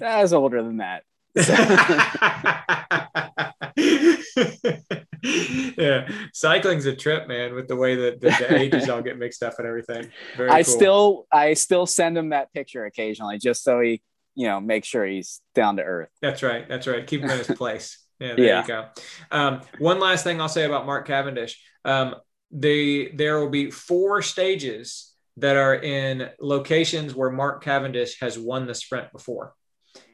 I was older than that. <laughs> <laughs> <laughs> yeah, cycling's a trip, man. With the way that the, the <laughs> ages all get mixed up and everything. Very I cool. still, I still send him that picture occasionally, just so he, you know, make sure he's down to earth. That's right. That's right. Keep him in his <laughs> place. Yeah, there Yeah. you go. Um, one last thing I'll say about Mark Cavendish. Um, the there will be four stages that are in locations where Mark Cavendish has won the sprint before.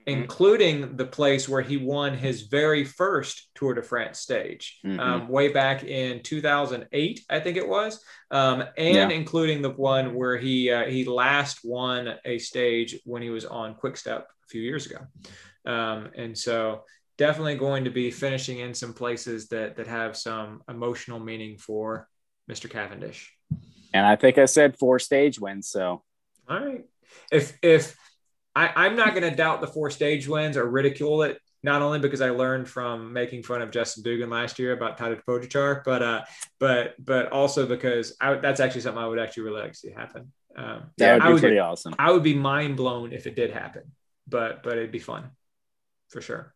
Including the place where he won his very first Tour de France stage, Mhm. um, way back in 2008, I think it was, um, and Yeah. including the one where he uh, he last won a stage when he was on Quickstep a few years ago. Um, and so definitely going to be finishing in some places that that have some emotional meaning for Mr. Cavendish. And I think I said four stage wins. So All right. If if I, I'm not going to doubt the four stage wins or ridicule it, not only because I learned from making fun of Justin Dugan last year about Tadej Pogacar, but uh, but but also because I, that's actually something I would actually really like to see happen. Um, that would I be would pretty awesome. I would be mind blown if it did happen, but but it'd be fun, for sure,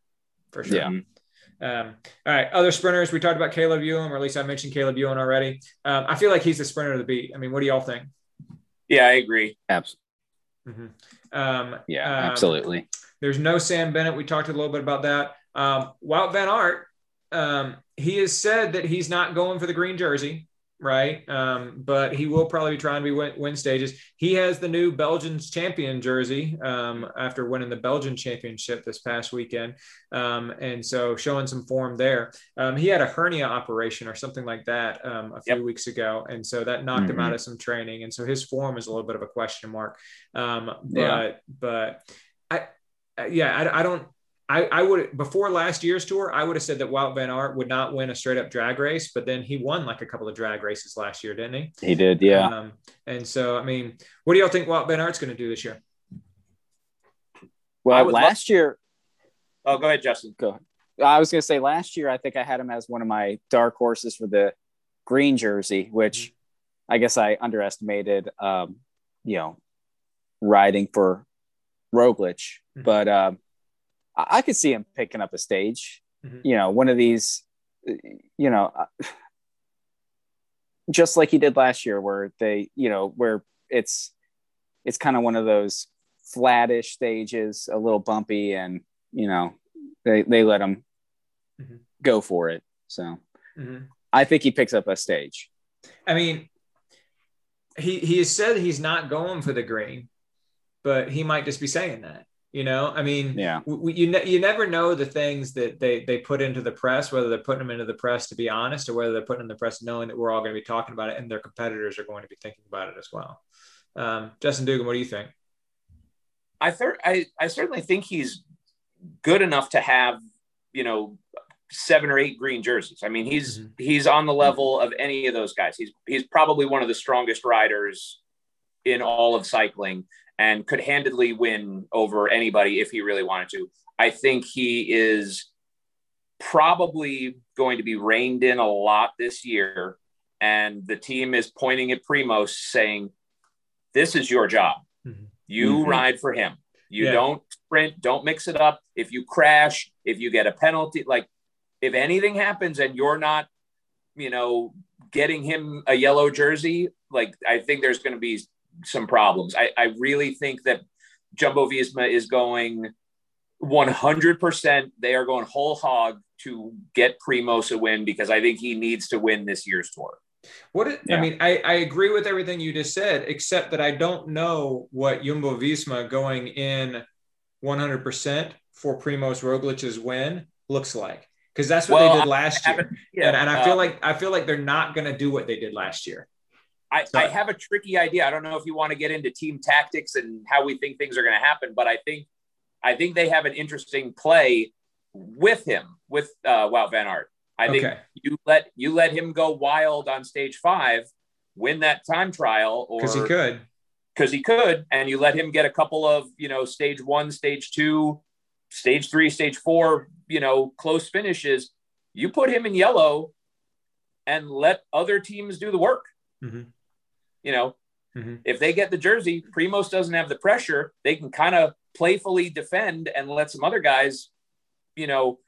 for sure. Yeah. Um, all right, other sprinters. We talked about Caleb Ewan, or at least I mentioned Caleb Ewan already. Um, I feel like he's the sprinter of the beat. I mean, what do y'all think? Yeah, I agree. Abs- Mhm. Um, yeah, um, absolutely. There's no Sam Bennett. We talked a little bit about that. Um, Wout Van Aert, um, he has said that he's not going for the green jersey, right? Um, but he will probably be trying to be win, win, stages. He has the new Belgians champion jersey um, after winning the Belgian championship this past weekend, um, and so showing some form there. Um, he had a hernia operation or something like that um, a few yep. weeks ago, and so that knocked mm-hmm. him out of some training, and so his form is a little bit of a question mark. Um, but yeah. but I yeah I, I don't I, I would before last year's tour, I would have said that Wout Van Aert would not win a straight up drag race, but then he won like a couple of drag races last year, didn't he? He did, yeah. Um, and so, I mean, what do y'all think Wout Van Aert's going to do this year? Well, last love- year. Oh, go ahead, Justin. Go. I was going to say last year, I think I had him as one of my dark horses for the green jersey, which mm-hmm. I guess I underestimated. Um, you know, riding for Roglic, mm-hmm. but. Um, I could see him picking up a stage. Mm-hmm. You know, one of these, you know, uh, just like he did last year, where they, you know, where it's it's kind of one of those flattish stages, a little bumpy, and you know, they they let him mm-hmm. go for it. So mm-hmm. I think he picks up a stage. I mean, he he has said he's not going for the green, but he might just be saying that. You know, I mean, yeah, we, you ne- you never know the things that they they put into the press, whether they're putting them into the press to be honest, or whether they're putting in the press knowing that we're all going to be talking about it, and their competitors are going to be thinking about it as well. Um, Justin Dugan, what do you think? I thir- I I certainly think he's good enough to have you know seven or eight green jerseys. I mean, he's mm-hmm. he's on the level of any of those guys. He's he's probably one of the strongest riders in all of cycling and could handedly win over anybody if he really wanted to. I think he is probably going to be reined in a lot this year. And the team is pointing at Primoz saying, This is your job. Mm-hmm. You mm-hmm. ride for him. You yeah. don't sprint, don't mix it up. If you crash, if you get a penalty, like if anything happens and you're not, you know, getting him a yellow jersey, like I think there's going to be some problems. I, I really think that Jumbo Visma is going 100%. They are going whole hog to get Primoz a win because I think he needs to win this year's tour. What it, yeah. I mean, I, I agree with everything you just said, except that I don't know what Jumbo Visma going in 100% for Primoz Roglic's win looks like because that's what well, they did last year. Yeah, and, and, I feel uh, like I feel like they're not going to do what they did last year. I, I have a tricky idea. I don't know if you want to get into team tactics and how we think things are going to happen, but I think I think they have an interesting play with him with uh, Wout Van Aert. I think okay. you let you let him go wild on stage five, win that time trial, or because he could, because he could, and you let him get a couple of you know stage one, stage two, stage three, stage four, you know close finishes. You put him in yellow, and let other teams do the work. Mm-hmm you know, mm-hmm. if they get the jersey, Primoz doesn't have the pressure. They can kind of playfully defend and let some other guys, you know,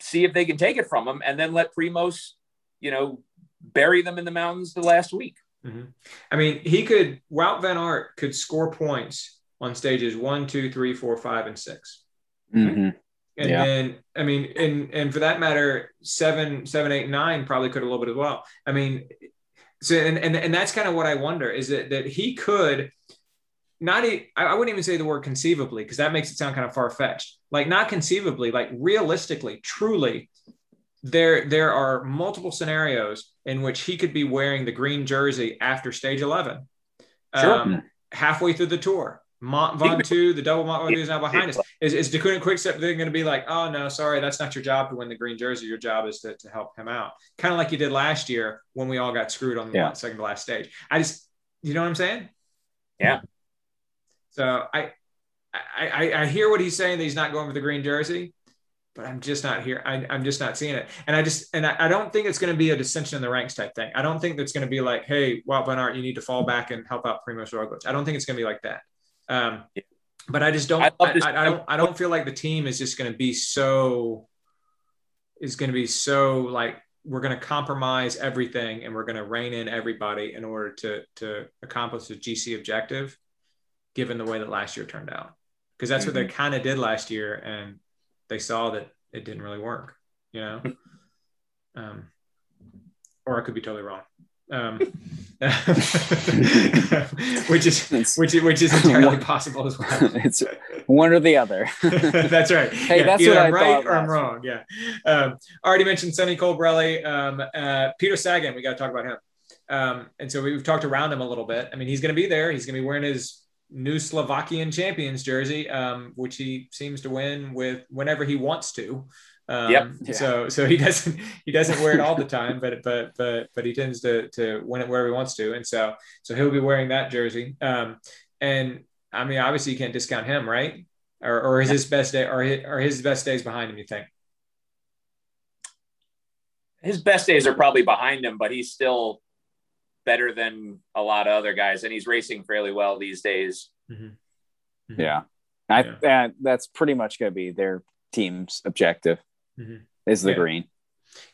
see if they can take it from them, and then let Primoz, you know, bury them in the mountains the last week. Mm-hmm. I mean, he could. Wout Van Aert could score points on stages one, two, three, four, five, and 6 mm-hmm. And yeah. then, I mean, and and for that matter, seven, seven, eight, nine probably could a little bit as well. I mean, so and, and and that's kind of what I wonder is that that he could not I wouldn't even say the word conceivably because that makes it sound kind of far fetched. Like not conceivably, like realistically, truly, there there are multiple scenarios in which he could be wearing the green jersey after stage eleven, sure. um, halfway through the tour. Mont <laughs> Ventoux, the double Mont Ventoux is now behind us. Is, is Deceuninck Quickstep they're going to be like, oh no, sorry, that's not your job to win the green jersey. Your job is to, to help him out, kind of like you did last year when we all got screwed on the yeah. second to last stage. I just, you know what I'm saying? Yeah. So I, I, I hear what he's saying that he's not going for the green jersey, but I'm just not here. I, am just not seeing it. And I just, and I, I don't think it's going to be a dissension in the ranks type thing. I don't think that's going to be like, hey, Wout Van Aert, you need to fall back and help out Primoz Roglic. I don't think it's going to be like that. Um, but I just don't. I, I, I, don't. I don't feel like the team is just going to be so. Is going to be so like we're going to compromise everything and we're going to rein in everybody in order to to accomplish the GC objective, given the way that last year turned out. Because that's mm-hmm. what they mm-hmm. kind of did last year, and they saw that it didn't really work. You know, <laughs> um, or I could be totally wrong. Um, <laughs> <laughs> which is which is which is entirely possible as well. <laughs> it's one or the other. that's right. Hey, yeah, that's either what I'm I right or I'm last wrong. Yeah. Um, already mentioned Sonny Colbrelli. Um, uh, Peter Sagan. We got to talk about him. Um, and so we've talked around him a little bit. I mean, he's going to be there. He's going to be wearing his new Slovakian champions jersey, um, which he seems to win with whenever he wants to. Um, Yep. Yeah. So so he <laughs> doesn't he doesn't wear it all the time, but but but but he tends to to win it wherever he wants to, and so so he'll be wearing that jersey. Um, and I mean, obviously you can't discount him, right? Or or is his best day or his, or his best days behind him? You think? His best days are probably behind him, but he's still better than a lot of other guys, and he's racing fairly well these days. Mm-hmm. Yeah. I Yeah. that that's pretty much going to be their team's objective Mhm. is the Yeah. green.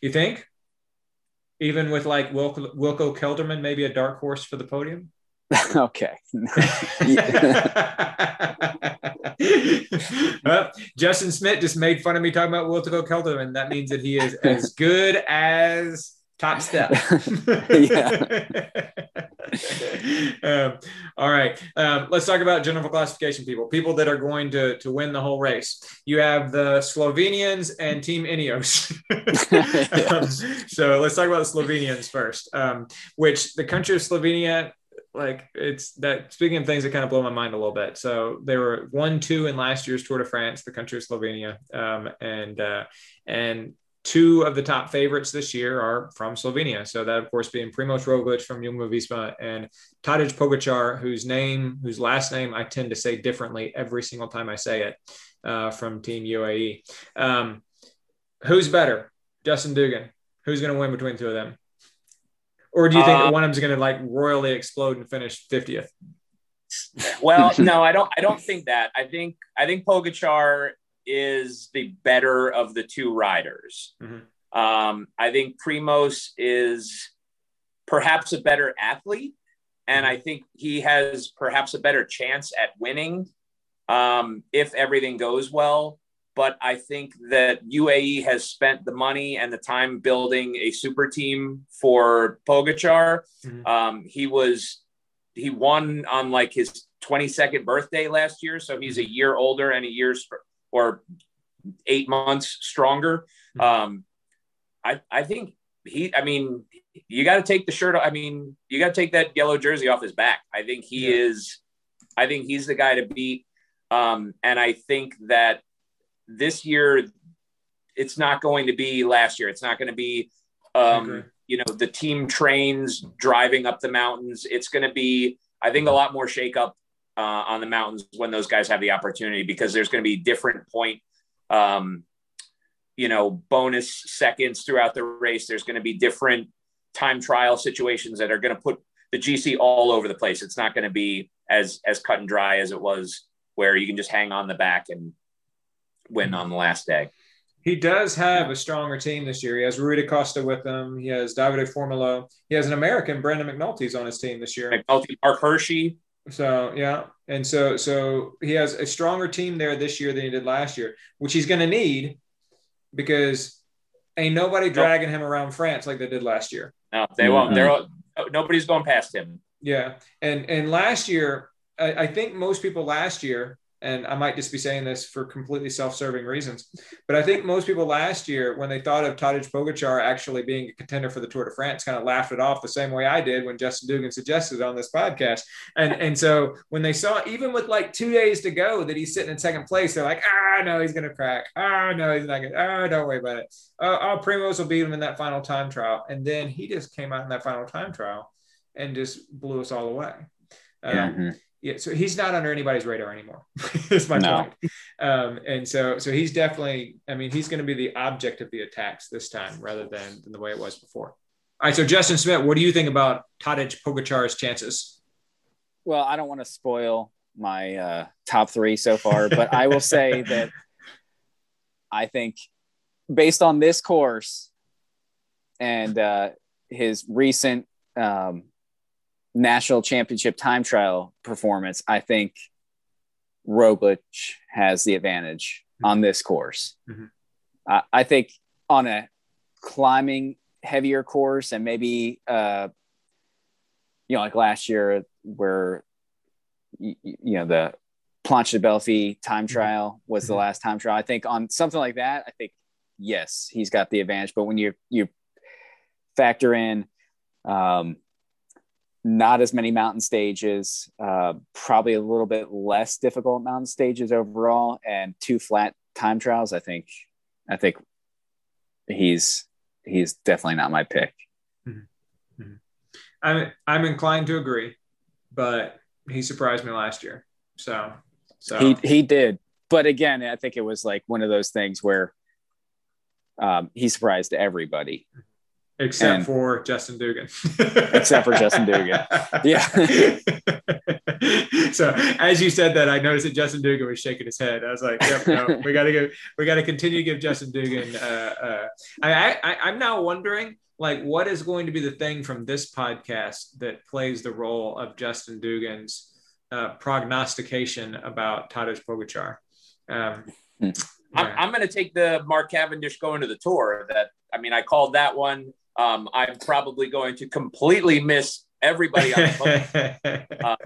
You think? Even with like Wilco, Wilco Kelderman, maybe a dark horse for the podium. <laughs> okay. <laughs> well, Justin Smith just made fun of me talking about Wilco Kelderman. That means that he is as good as top <laughs> step. <laughs> um, all right. Um, let's talk about general classification people, people that are going to, to win the whole race. You have the Slovenians and Team Ineos. <laughs> um, so let's talk about the Slovenians first, um, which the country of Slovenia, like it's that speaking of things that kind of blow my mind a little bit. So they were one, two in last year's Tour de France, the country of Slovenia. Um, and, uh, and two of the top favorites this year are from Slovenia. So that, of course, being Primoz Roglic from Jumbo Visma and Tadej Pogacar, whose name, whose last name I tend to say differently every single time I say it, uh, from Team UAE. Um, who's better, Justin Dugan? Who's going to win between two of them? Or do you think that Uh, one of them's going to like royally explode and finish 50th? Well, no, I don't. I don't think that. I think I think Pogacar is the better of the two riders. Mhm. Um, I think Primoz is perhaps a better athlete, and I think he has perhaps a better chance at winning um, if everything goes well. But I think that UAE has spent the money and the time building a super team for Pogacar. Mhm. Um, he was he won on like his 22nd birthday last year, so he's a year older and a year or eight months stronger. Mhm. Um, I I think he. I mean, you got to take the shirt. I mean, you got to take that yellow jersey off his back. I think he Yeah. is. I think he's the guy to beat. Um, and I think that this year, it's not going to be last year. It's not going to be. Um, you know, the team trains driving up the mountains. It's going to be, I think, a lot more shakeup uh, on the mountains when those guys have the opportunity because there's going to be different point, um, you know, bonus seconds throughout the race. There's going to be different time trial situations that are going to put the GC all over the place. It's not going to be as as cut and dry as it was, where you can just hang on the back and win on the last day. He does have a stronger team this year. He has Rui Costa with him. He has Davide Formolo. He has an American, Brandon McNulty's on his team this year. McNulty, Marc Hirschi, So yeah, and so so he has a stronger team there this year than he did last year, which he's going to need because ain't nobody dragging him around France like they did last year. no, they won't. Mhm. They're all, nobody's going past him. Yeah, and and last year, I, I think most people last year, and I might just be saying this for completely self-serving reasons, but I think most people last year, when they thought of Tadej Pogacar actually being a contender for the Tour de France, kind of laughed it off the same way I did when Justin Dugan suggested it on this podcast. And and so when they saw, even with like two days to go, that he's sitting in second place, they're like, ah, no, he's gonna crack. Ah, no, he's not gonna. Ah, don't worry about it. Oh, oh, Primoz will beat him in that final time trial, and then he just came out in that final time trial and just blew us all away. Um, Yeah. Yeah, so he's not under anybody's radar anymore. <laughs> Is my No. point. Um, and so, so he's definitely. I mean, he's going to be the object of the attacks this time, rather than, than the way it was before. All right. So, Justin Smith, what do you think about Tadej Pogacar's chances? Well, I don't want to spoil my uh, top three so far, but I will say <laughs> that I think based on this course and uh, his recent um, national championship time trial performance, I think Roglic has the advantage on this course. Mhm. I, I think on a climbing heavier course and maybe uh, you know, like last year where you, you know the Planche de Belfi time Mm-hmm. trial was the last time trial. I think on something like that, I think yes, he's got the advantage. But when you you factor in um, not as many mountain stages, uh, probably a little bit less difficult mountain stages overall, and two flat time trials, I think I think he's he's definitely not my pick. I'm I'm inclined to agree, but he surprised me last year. So so He he did, but again, I think it was like one of those things where um, he surprised everybody. Except and- for Justin Dugan. <laughs> Except for Justin Dugan. Yeah. <laughs> so as you said that, I noticed that Justin Dugan was shaking his head. I was like, "Yep, no, <laughs> we got to go. We got to continue to give Justin Dugan." Uh, uh, I, I I'm now wondering, like, what is going to be the thing from this podcast that plays the role of Justin Dugan's uh, prognostication about Tadej Pogacar? Um, Hmm. I'm, yeah. I'm going to take the Mark Cavendish going to the tour. That I mean, I called that one. Um, I'm probably going to completely miss everybody on the boat.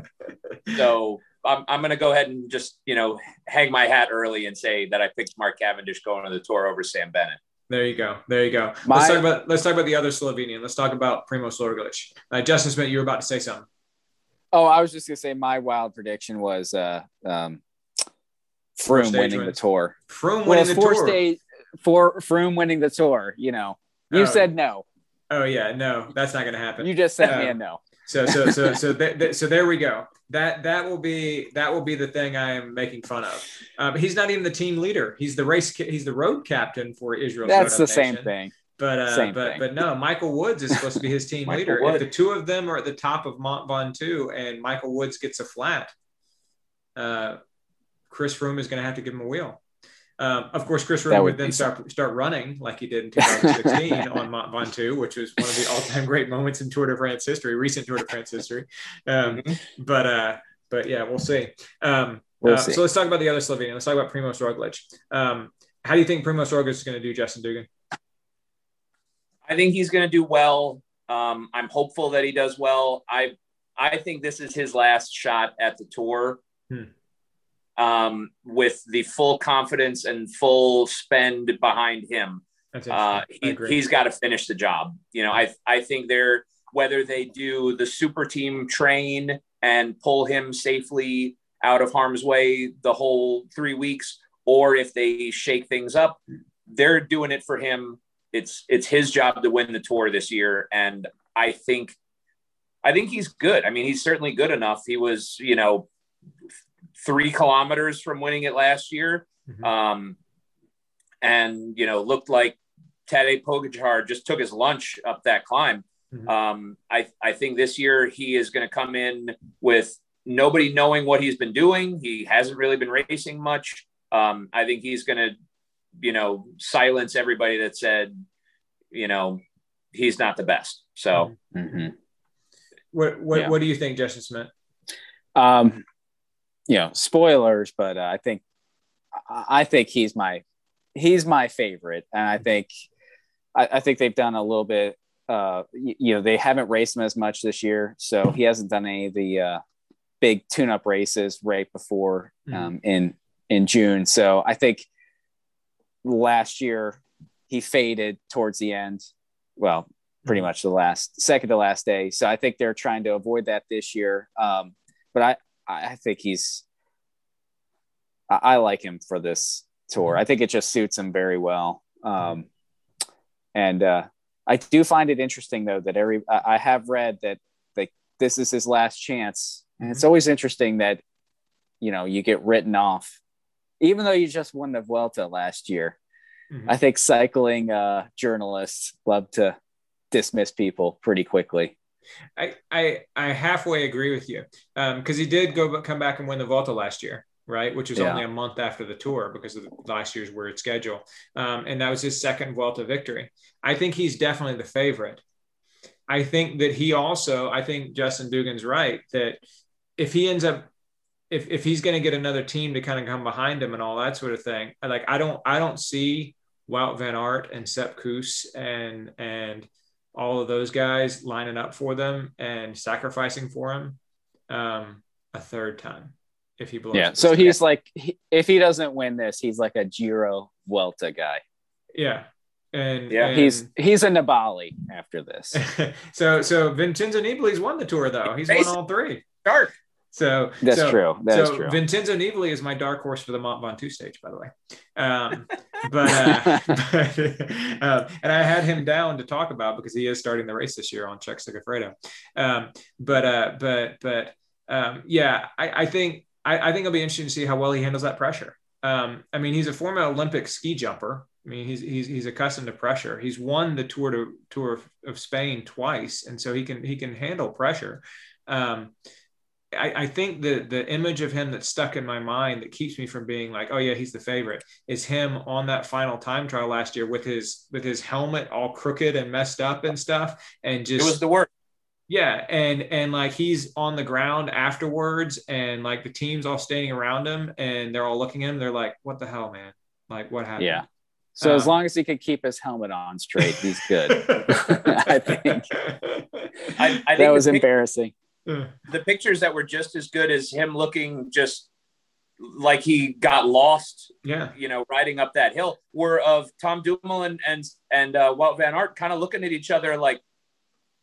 <laughs> So I'm, I'm going to go ahead and just you know hang my hat early and say that I picked Mark Cavendish going to the tour over Sam Bennett. There you go. There you go. let's talk about let's talk about the other Slovenian. Let's talk about Primoz Roglic. Uh, Justin Smith, you were about to say something. Oh, I was just gonna say my wild prediction was uh, um, Froome stage winning the tour. Froome Well, winning the four tour. stage for Froome winning the tour. You know, you Oh. said no. Oh yeah, no, that's not going to happen. You just sent me a Um, no. So so so so th- th- so there we go. That that will be that will be the thing I am making fun of. Um, he's not even the team leader. He's the race. ca- He's the road captain for Israel. That's the same thing. But uh, Same but thing. but no, Michael Woods is supposed to be his team <laughs> leader. Wood. If the two of them are at the top of Mont Ventoux and Michael Woods gets a flat, uh, Chris Froome is going to have to give him a wheel. Um, of course, Chris That Froome would would then be start start running like he did in <laughs> 2016 on Mont Ventoux, which was one of the all time great moments in Tour de France history, recent Tour de France history. Um, but uh, but yeah, we'll see. Um, We'll uh, see. So let's talk about the other Slovenian. Let's talk about Primoz Roglic. Um, how do you think Primoz Roglic is going to do, Justin Dugan? I think he's going to do well. Um, I'm hopeful that he does well. I I think this is his last shot at the tour. Hmm. Um, with the full confidence and full spend behind him, uh, he, he's got to finish the job. You know, I I think they're whether they do the super team train and pull him safely out of harm's way the whole three weeks, or if they shake things up, they're doing it for him. It's it's his job to win the tour this year, and I think I think he's good. I mean, he's certainly good enough. He was, you know, three kilometers from winning it last year Mhm. um, and you know looked like Tadej Pogacar just took his lunch up that climb. Mhm. Um, I I think this year he is going to come in with nobody knowing what he's been doing. He hasn't really been racing much. Um, I think he's going to, you know, silence everybody that said, you know, he's not the best. So Mhm. What what, Yeah. what do you think, Justin Smith? Um, you know, spoilers, but uh, I think I think he's my he's my favorite, and I think I, I think they've done a little bit. Uh, y- you know, they haven't raced him as much this year, so he hasn't done any of the uh, big tune-up races right before um, in in June. So I think last year he faded towards the end. Well, pretty much the last second to last day. So I think they're trying to avoid that this year. Um, but I I think he's I, I like him for this tour. I think it just suits him very well. Um, and uh, I do find it interesting though that every I, I have read that like this is his last chance, and it's always interesting that you know you get written off, even though you just won the Vuelta last year. Mhm. I think cycling uh, journalists love to dismiss people pretty quickly. I, I I halfway agree with you because he did go come back and win the Vuelta last year, right? Which was Yeah. only a month after the tour because of last year's weird schedule, um, and that was his second Vuelta victory. I think he's definitely the favorite. I think that he also, I think Justin Dugan's right that if he ends up, if if he's going to get another team to kind of come behind him and all that sort of thing, like I don't I don't see Wout Van Aert and Sepp Kuss and and all of those guys lining up for them and sacrificing for him um, a third time if he belongs. Yeah. So he's like, he, if he doesn't win this, he's like a Giro Vuelta guy. Yeah. And yeah, and, he's he's a Nibali after this. <laughs> so so Vincenzo Nibali's won the tour though. He's won all three. Dark. So that's so, true. That's so true. Vincenzo Nibali is my dark horse for the Mont Ventoux stage, by the way. Um, <laughs> but, uh, <laughs> but uh, and I had him down to talk about because he is starting the race this year on Trek Segafredo. Um, but uh, but but um, yeah, I, I think I, I, think it'll be interesting to see how well he handles that pressure. Um, I mean, he's a former Olympic ski jumper. I mean, he's he's he's accustomed to pressure. He's won the Tour to Tour of, of Spain twice, and so he can he can handle pressure. Um, I, I, think the the image of him that's stuck in my mind that keeps me from being like, oh yeah, he's the favorite, is him on that final time trial last year with his with his helmet all crooked and messed up and stuff, and just it was the worst. Yeah, and and like he's on the ground afterwards, and like the team's all standing around him, and they're all looking at him. They're like, "What the hell, man? Like, what happened?" Yeah. So um, as long as he could keep his helmet on straight, he's good. <laughs> I think. I, I think that was embarrassing the pictures that were just as good as him looking just like he got lost, yeah, you know, riding up that hill, were of Tom Dumoulin and and uh, Wout Van Aert kind of looking at each other like,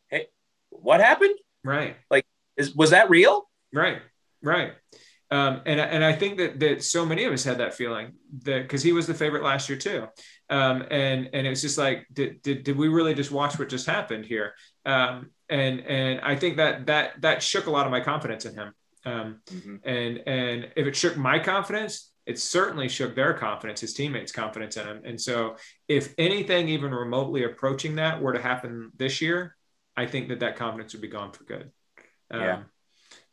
"Hey, what happened?" Right. Like, is was that real? Right. Right. Um, and and I think that that so many of us had that feeling that because he was the favorite last year too, um, and and it was just like did, did did we really just watch what just happened here? Um, and and I think that that that shook a lot of my confidence in him. Um, mm-hmm. And and if it shook my confidence, it certainly shook their confidence, his teammates' confidence in him. And so, if anything even remotely approaching that were to happen this year, I think that that confidence would be gone for good. Um, yeah.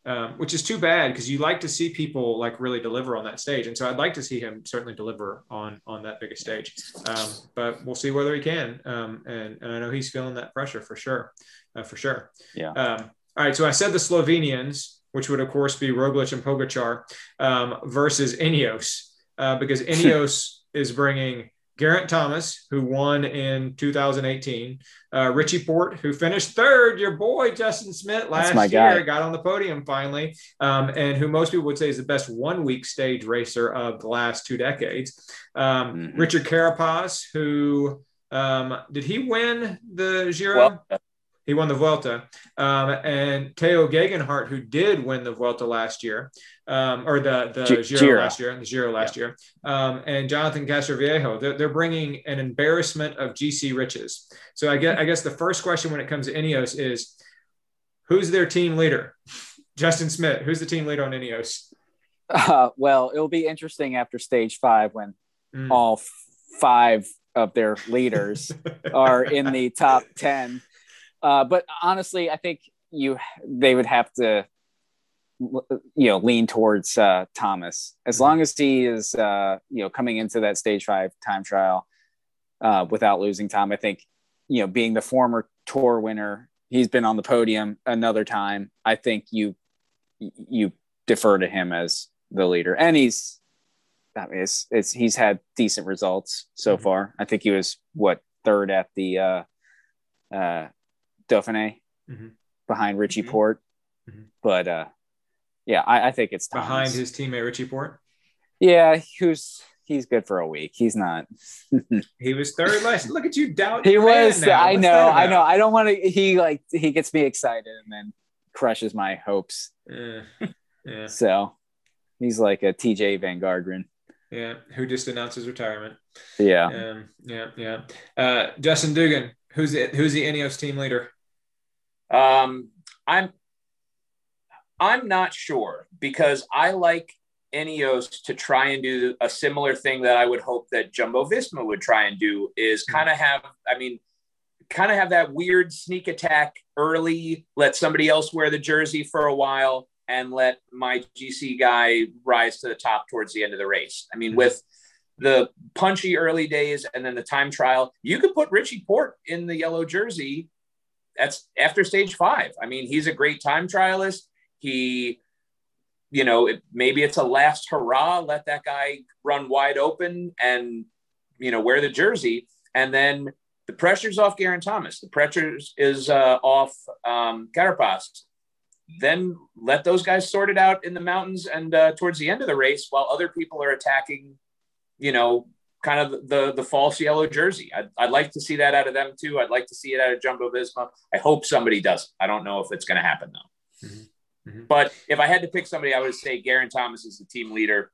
Um, which is too bad because you like to see people like really deliver on that stage, and so I'd like to see him certainly deliver on on that biggest stage. Um, but we'll see whether he can, um, and, and I know he's feeling that pressure for sure uh, for sure. Yeah. Um, all right. So I said the Slovenians, which would of course be Roglic and Pogacar, um, versus Ineos, uh, because <laughs> Ineos is bringing Geraint Thomas, who won in 2018, uh, Richie Porte, who finished third, your boy Justin Smith last year, guy. got on the podium finally, um, and who most people would say is the best one week stage racer of the last two decades. Um, mm-hmm. Richard Carapaz, who um, did he win the Giro? Well, he won the Vuelta. Um, and Tao Geoghegan Hart, who did win the Vuelta last year, um, or the, the G- Giro, Giro, last year, the Giro last yeah. year, um, and Jonathan Castroviejo, they're, they're, bringing an embarrassment of GC riches. So I guess, I guess the first question when it comes to Ineos is who's their team leader? Justin Smith, who's the team leader on Ineos? Uh, well, it'll be interesting after stage five when mm. all five of their leaders <laughs> are in the top 10 uh, but honestly, I think you they would have to you know lean towards uh, Thomas as mm-hmm. long as he is uh, you know coming into that stage five time trial uh, without losing time. I think you know being the former tour winner, he's been on the podium another time. I think you you defer to him as the leader, and he's I mean, it's, it's he's had decent results so mm-hmm. far. I think he was what third at the uh, uh, Dauphiné mm-hmm. behind Richie mm-hmm. Porte. Mm-hmm. But uh, yeah, I, I, think it's Thomas. behind his teammate Richie Porte. Yeah, who's he's good for a week. He's not. <laughs> he was third last. Look at you doubt. He was. I know. I know. I don't want to. He like he gets me excited and then crushes my hopes. Yeah. <laughs> yeah. So he's like a Tejay Van Garderen. Yeah, who just announced his retirement. Yeah. Um, yeah, yeah. Uh, Justin Dugan, who's it? Who's the Ineos team leader? Um, I'm I'm not sure because I like Ineos to try and do a similar thing that I would hope that Jumbo Visma would try and do is hmm. kind of have, I mean, kind of have that weird sneak attack early, let somebody else wear the jersey for a while, and let my GC guy rise to the top towards the end of the race. I mean, hmm. with the punchy early days and then the time trial, you could put Richie Porte in the yellow jersey that's after stage five. I mean, he's a great time trialist. He, you know, it, maybe it's a last hurrah, let that guy run wide open and, you know, wear the jersey. And then the pressure's off Geraint Thomas. The pressure is uh, off um, Carapaz. Then let those guys sort it out in the mountains and uh, towards the end of the race, while other people are attacking, you know, kind of the the false yellow jersey. I'd, I'd like to see that out of them too. I'd like to see it out of Jumbo Visma. I hope somebody does. I don't know if it's going to happen though. Mm-hmm. Mm-hmm. But if I had to pick somebody, I would say Geraint Thomas is the team leader,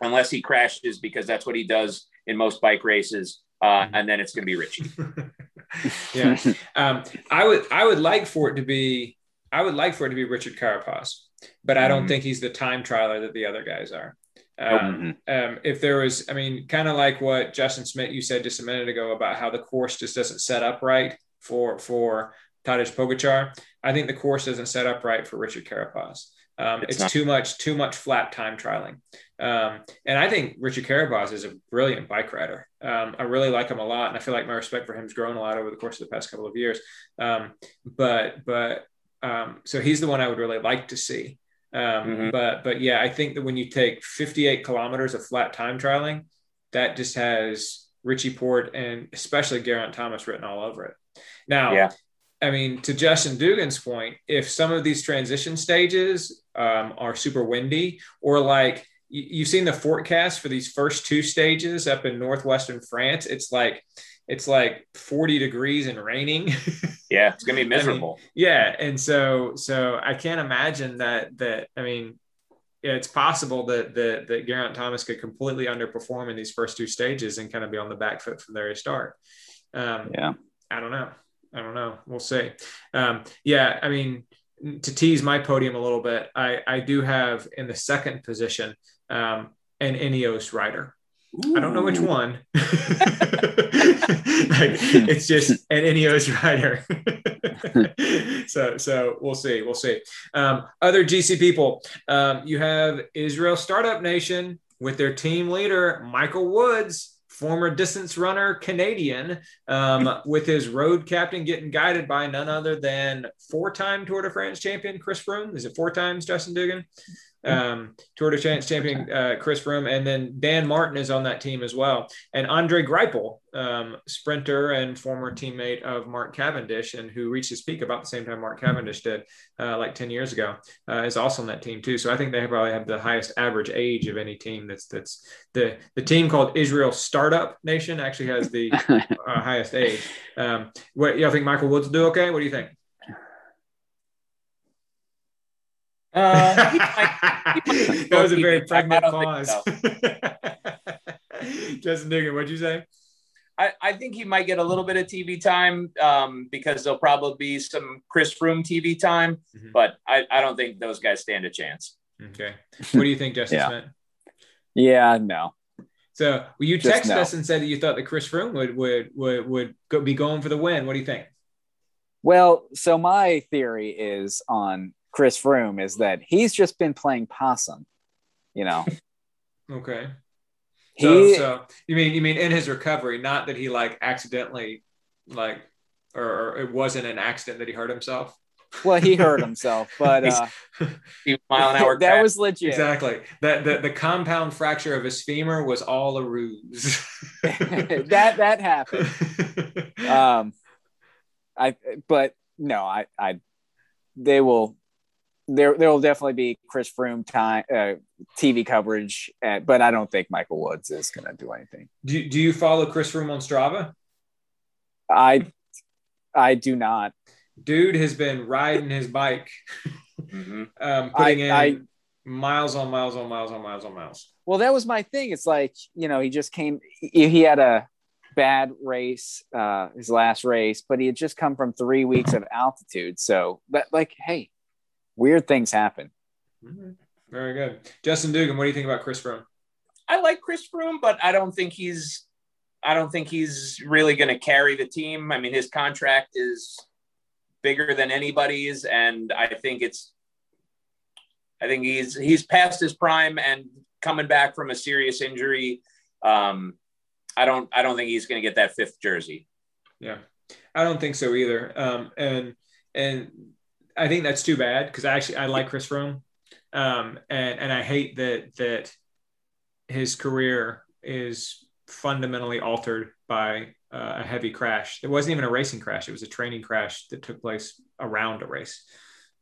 unless he crashes because that's what he does in most bike races. Uh, mm-hmm. and then it's going to be Richie. <laughs> yeah, um, I would I would like for it to be I would like for it to be Richard Carapaz, but I don't mm-hmm. think he's the time trialer that the other guys are. Um, um, if there was, I mean, kind of like what Justin Smith you said just a minute ago about how the course just doesn't set up right for for Tadej Pogacar. I think the course doesn't set up right for Richard Carapaz. Um, it's, it's too much too much flat time trialing, um, and I think Richard Carapaz is a brilliant bike rider. Um, I really like him a lot, and I feel like my respect for him has grown a lot over the course of the past couple of years. Um, but but um, so he's the one I would really like to see. Um, mm-hmm. But but yeah, I think that when you take 58 kilometers of flat time trialing, that just has Richie Porte and especially Geraint Thomas written all over it. Now, yeah. I mean, to Justin Dugan's point, if some of these transition stages um, are super windy, or like you've seen the forecast for these first two stages up in northwestern France, it's like it's like 40 degrees and raining. <laughs> yeah, it's gonna be miserable. I mean, yeah, and so so I can't imagine that that I mean, yeah, it's possible that that that Geraint Thomas could completely underperform in these first two stages and kind of be on the back foot from the very start. Um, yeah, I don't know. I don't know. We'll see. Um, yeah, I mean, to tease my podium a little bit, I I do have in the second position um, an Ineos rider. Ooh. I don't know which one. <laughs> like, <laughs> it's just an Ineos rider. <laughs> so so we'll see. We'll see. Um, other GC people, um, you have Israel Startup Nation with their team leader Michael Woods, former distance runner Canadian, um, with his road captain getting guided by none other than four-time Tour de France champion Chris Froome. Is it four times Justin Dugan? Um, Tour de France champion uh, Chris Froome, and then Dan Martin is on that team as well, and Andre Greipel, um, sprinter and former teammate of Mark Cavendish, and who reached his peak about the same time Mark Cavendish did, uh, like ten years ago, uh, is also on that team too. So I think they probably have the highest average age of any team. That's that's the the team called Israel Startup Nation actually has the <laughs> uh, highest age. Um, what you think Michael Woods do okay? What do you think? Uh, he might, he might <laughs> that was a very pregnant pause. So. <laughs> Justin Dugan, what'd you say? I, I, think he might get a little bit of TV time um, because there'll probably be some Chris Froome TV time, mm-hmm. but I, I, don't think those guys stand a chance. Okay. What do you think, Justin <laughs> yeah. Smith? Yeah, no. So well, you texted no. us and said that you thought that Chris Froome would would would would go, be going for the win. What do you think? Well, so my theory is on Chris Froome is that he's just been playing possum, you know. <laughs> okay. He, so, so you mean you mean in his recovery, not that he like accidentally like or, or it wasn't an accident that he hurt himself? well, he hurt <laughs> himself, but uh, <laughs> mile an hour. that was legit. Exactly. That the, the compound fracture of his femur was all a ruse. that that happened. Um, I but no, I I they will there there will definitely be Chris Froome time uh, TV coverage, at, but I don't think Michael Woods is going to do anything. Do Do you follow Chris Froome on Strava? I I do not. Dude has been riding his bike, mm-hmm. <laughs> um, putting I, in I, miles on miles on miles on miles on miles. Well, that was my thing. It's like you know he just came. He had a bad race, uh, his last race, but he had just come from three weeks of altitude. So, but like, hey, weird things happen. Mm-hmm. Very good. Justin Dugan, what do you think about Chris Froome? I like Chris Froome, but I don't think he's I don't think he's really going to carry the team. I mean, his contract is bigger than anybody's, and I think it's I think he's he's past his prime and coming back from a serious injury. Um, I don't I don't think he's going to get that fifth jersey. Yeah, I don't think so either. Um, and and I think that's too bad because I actually I like Chris Froome, um, and and I hate that that his career is fundamentally altered by uh, a heavy crash. It wasn't even a racing crash; it was a training crash that took place around a race.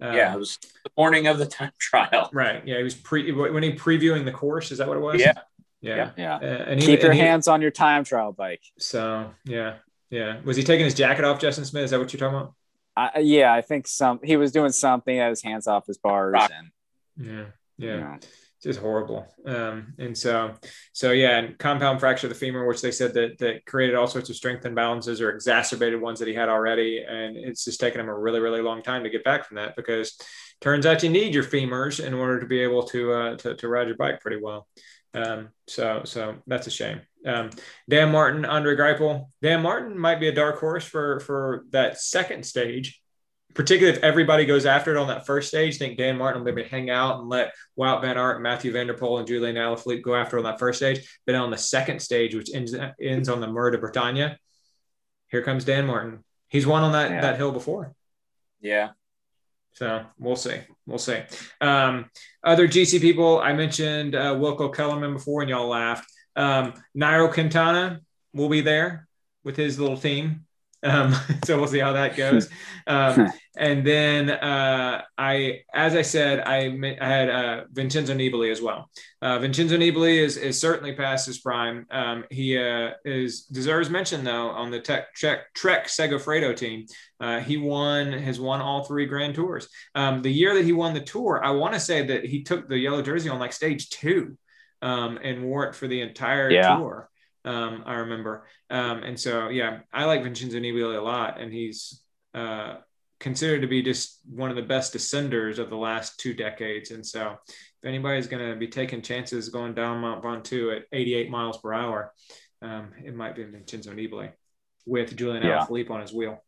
Um, yeah, it was the morning of the time <laughs> trial. Right. Yeah, he was pre when he previewing the course. Is that what it was? Yeah. Yeah. Yeah. Uh, and Keep your and hands he, on your time trial bike. So yeah, yeah. Was he taking his jacket off, Justin Smith? Is that what you're talking about? I, yeah, I think some he was doing something. Had his hands off his bars Rock. and yeah, yeah. You know just horrible. Um, and so, so yeah, and compound fracture of the femur, which they said that that created all sorts of strength imbalances or exacerbated ones that he had already, and it's just taken him a really, really long time to get back from that because turns out you need your femurs in order to be able to uh, to, to ride your bike pretty well. Um, so, so that's a shame. Um, Dan Martin, Andre Greipel. Dan Martin might be a dark horse for for that second stage particularly if everybody goes after it on that first stage, I think Dan Martin will maybe hang out and let Wout Van Aert, Mathieu van der Poel, and Julien Alaphilippe go after on that first stage. But on the second stage, which ends, ends on the Mur de Bretagne, here comes Dan Martin. He's won on that, yeah. that hill before. Yeah. So we'll see. We'll see. Um, other GC people, I mentioned uh, Wilco Kelderman before, and y'all laughed. Um, Nairo Quintana will be there with his little team. Um, <laughs> so we'll see how that goes. <laughs> Um, and then uh, I, as I said, I, I had uh, Vincenzo Nibali as well. Uh, Vincenzo Nibali is, is certainly past his prime. Um, he uh, is deserves mention though on the Tech, Trek, Trek Segafredo team. Uh, he won has won all three Grand Tours. Um, the year that he won the tour, I want to say that he took the yellow jersey on like stage two um, and wore it for the entire yeah. tour. Um, I remember. Um, and so, yeah, I like Vincenzo Nibali a lot, and he's uh, considered to be just one of the best descenders of the last two decades. And so, if anybody's going to be taking chances going down Mount Ventoux at 88 miles per hour, um, it might be Vincenzo Nibali with Julien yeah. Alaphilippe on his wheel.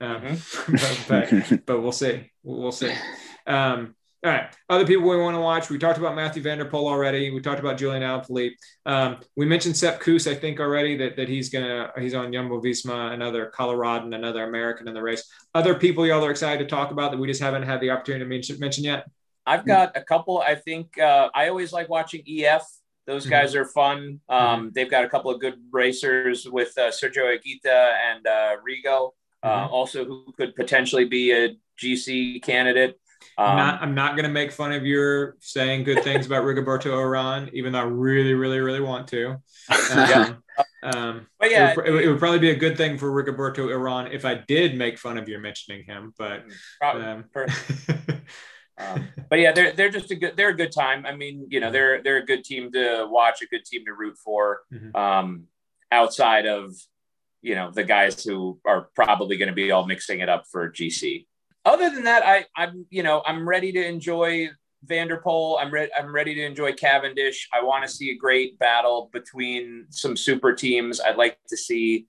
Um, mm-hmm. <laughs> but, but, but, we'll see. We'll see. <laughs> Um, all right. Other people we want to watch. We talked about Mathieu van der Poel already. We talked about Julien Alaphilippe. Um, we mentioned Sepp Kuss, I think, already that, that he's gonna he's on Jumbo Visma, another Coloradan, another American in the race. Other people y'all are excited to talk about that we just haven't had the opportunity to mention, mention yet. I've got a couple. I think uh, I always like watching EF. Those guys mm-hmm. are fun. Um, mm-hmm. They've got a couple of good racers with uh, Sergio Higuita and uh, Rigo, uh, mm-hmm. also who could potentially be a GC candidate. Um, I'm not, I'm not going to make fun of your saying good things about Rigoberto Uran, even though I really, really, really want to. <laughs> Um, um, but yeah, it would, it would, probably be a good thing for Rigoberto Uran if I did make fun of your mentioning him. But, um, <laughs> um, but yeah, they're they're just a good they're a good time. I mean, you know, they're they're a good team to watch, a good team to root for. Mm-hmm. Um, outside of you know the guys who are probably going to be all mixing it up for GC other than that, I, I'm you know I'm ready to enjoy van der Poel. I'm ready. I'm ready to enjoy Cavendish. I want to see a great battle between some super teams. I'd like to see,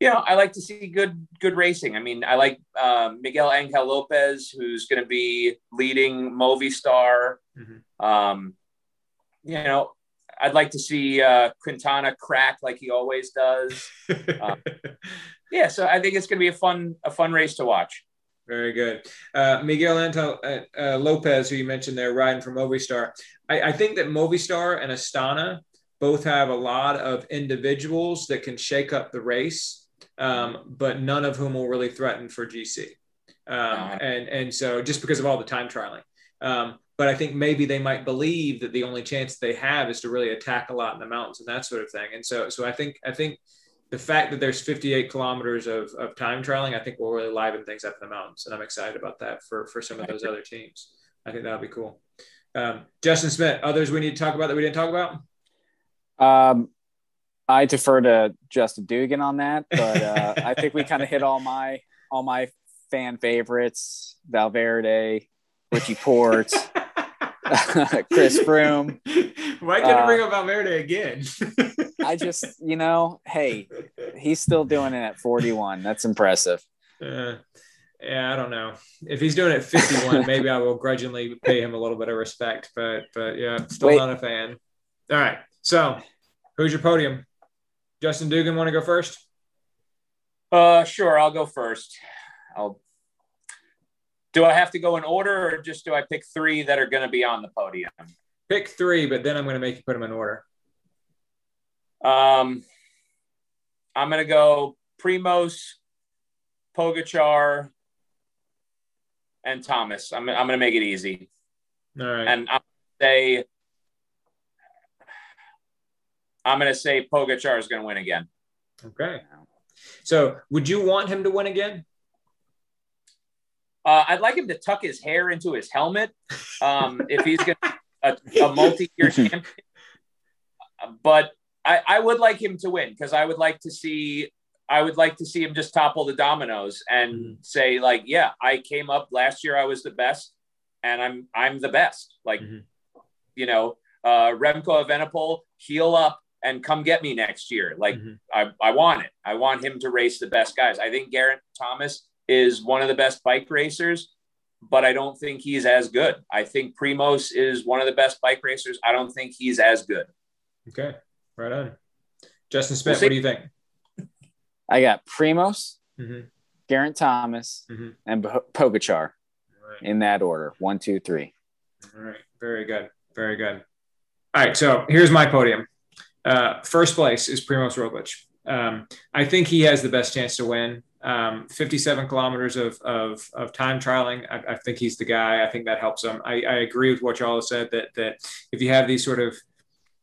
you know, I like to see good good racing. I mean, I like uh, Miguel Angel Lopez, who's going to be leading Movistar. Mm-hmm. Um, you know, I'd like to see uh, Quintana crack like he always does. <laughs> uh, yeah, so I think it's going to be a fun a fun race to watch. Very good. Uh, Miguel Angel uh, uh, Lopez, who you mentioned there, riding from Movistar. I, I, think that Movistar and Astana both have a lot of individuals that can shake up the race, um, but none of whom will really threaten for GC. Um, uh-huh. and, and so just because of all the time trialing. Um, but I think maybe they might believe that the only chance they have is to really attack a lot in the mountains and that sort of thing. And so, so I think, I think – the fact that there's 58 kilometers of, of time trialing, I think will really liven things up in the mountains. And I'm excited about that for, for some of those other teams. I think that'll be cool. Um, Justin Smith, others we need to talk about that we didn't talk about? Um, I defer to Justin Dugan on that, but uh, I think we kind of hit all my all my fan favorites: Valverde, Richie Porte, <laughs> <laughs> Chris Froome. Why couldn't uh, bring up Valverde again? I just, <laughs> you know, hey, he's still doing it at 41. That's impressive. Uh, yeah, I don't know. If he's doing it at 51, <laughs> maybe I will grudgingly pay him a little bit of respect. But but yeah, still Wait. not a fan. All right. So who's your podium? Justin Dugan want to go first? Uh sure, I'll go first. I'll do I have to go in order or just do I pick three that are going to be on the podium? Pick three, but then I'm going to make you put them in order. Um, I'm gonna go Primoz, Pogacar, and Thomas. I'm I'm gonna make it easy. All right. And I'm say I'm gonna say Pogacar is gonna win again. okay. So, would you want him to win again? Uh, I'd like him to tuck his hair into his helmet um, if he's going <laughs> to a, a multi-year <laughs> champion. But I, I would like him to win because I would like to see I would like to see him just topple the dominoes and Mhm. say like, yeah, I came up last year. I was the best, and I'm I'm the best. Like, Mhm. you know, uh, Remco Evenepoel, heal up and come get me next year. Like, Mhm. I, I want it. I want him to race the best guys. I think Garrett Thomas is one of the best bike racers, but I don't think he's as good. I think Primoz is one of the best bike racers. I don't think he's as good. Okay. Right on. Justin Smith, We'll what do you think? I got Primoz, Mhm. Geraint Thomas, Mhm. and Po- Pogacar in that order. One, two, three. All right. Very good. Very good. All right. So here's my podium. Uh, first place is Primoz Roglic. Um, I think he has the best chance to win. Um, 57 kilometers of, of, of time trialing. I, I think he's the guy. I think that helps him. I, I agree with what y'all said that, that if you have these sort of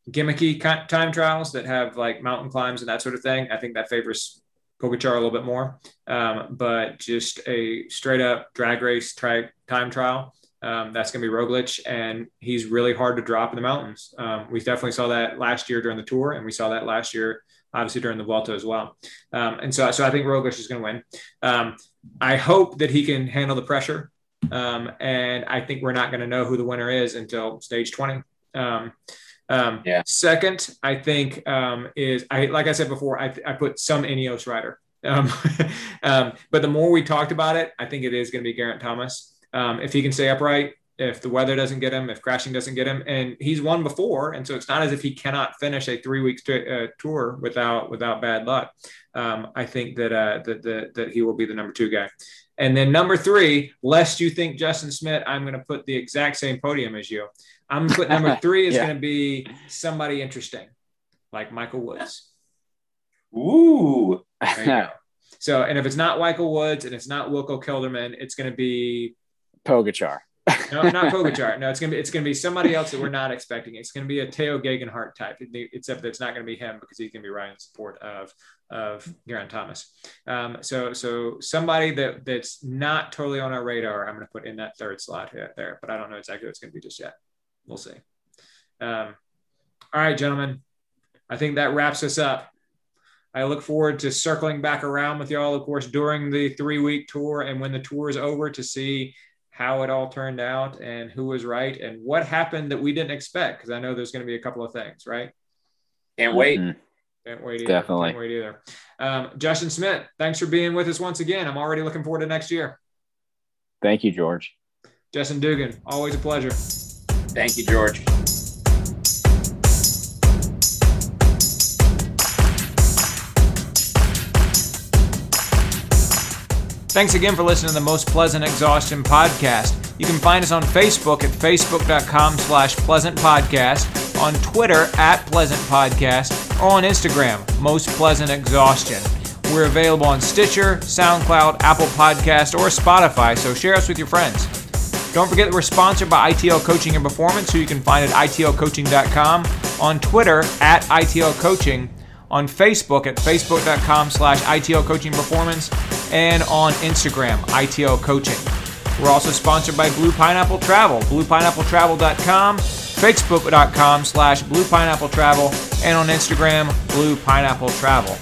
gimmicky time trials that have like mountain climbs and that sort of thing, I think that favors Pogacar a little bit more. Um, but just a straight up drag race tri- time trial, um, that's going to be Roglic, and he's really hard to drop in the mountains. Um, we definitely saw that last year during the tour, and we saw that last year, obviously during the Vuelta as well. Um, and so, so I think Roglic is going to win. Um, I hope that he can handle the pressure, um, and I think we're not going to know who the winner is until stage twenty. Um, um, Yeah. Second, I think um, is I like I said before, I, I put some Ineos rider. Um, <laughs> um, but the more we talked about it, I think it is going to be Garrett Thomas. Um, if he can stay upright, if the weather doesn't get him, if crashing doesn't get him, and he's won before, and so it's not as if he cannot finish a three week uh, tour without without bad luck. Um, I think that, uh, that that that he will be the number two guy. And then number three, lest you think Justin Smith, I'm going to put the exact same podium as you. I'm going to put number <laughs> three is Yeah. going to be somebody interesting, like Michael Woods. Ooh. So, and if it's not Michael Woods and it's not Wilco Kelderman, it's going to be Pogacar. No, not Pogacar. No, it's gonna be it's gonna be somebody else that we're not expecting. It's gonna be a Tao Geoghegan Hart type, except that it's not gonna be him because he's gonna be riding in support of of Geraint Thomas. Um, so so somebody that that's not totally on our radar, I'm gonna put in that third slot there, but I don't know exactly what it's gonna be just yet. We'll see. Um, all right, gentlemen, I think that wraps us up. I look forward to circling back around with y'all, of course, during the three week tour and when the tour is over to see how it all turned out and who was right and what happened that we didn't expect. Because I know there's going to be a couple of things, right? can't wait. Mhm. Can't wait either. Definitely. Can't wait either. Um, Justin Smith, thanks for being with us once again. I'm already looking forward to next year. Thank you, George. Justin Dugan, always a pleasure. Thank you, George. Thanks again for listening to the Most Pleasant Exhaustion podcast. You can find us on Facebook at facebook.com slash pleasant podcast, on Twitter at pleasant podcast, or on Instagram, Most Pleasant Exhaustion. We're available on Stitcher, SoundCloud, Apple Podcast, or Spotify, so share us with your friends. Don't forget that we're sponsored by ITL Coaching and Performance, who you can find at itlcoaching.com, on Twitter at ITL Coaching, on Facebook at facebook.com slash ITL Coaching Performance, and on Instagram, ITL Coaching. We're also sponsored by Blue Pineapple Travel, bluepineappletravel.com, facebook.com slash Blue Pineapple Travel, and on Instagram, Blue Pineapple Travel.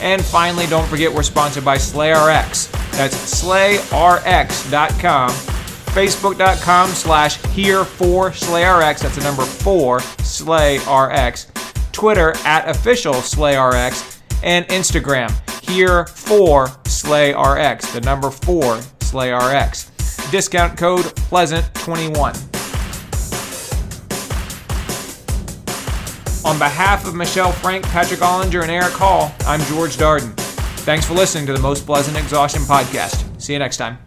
And finally, don't forget we're sponsored by SlayRX. That's slayrx.com, facebook.com slash here for SlayRX. That's the number four, SlayRX. Twitter at official SlayRX, and Instagram here for SlayRX, the number four SlayRX. Discount code Pleasant21. On behalf of Michelle Frank, Patrick Ollinger, and Eric Hall, I'm George Darden. Thanks for listening to the Most Pleasant Exhaustion podcast. See you next time.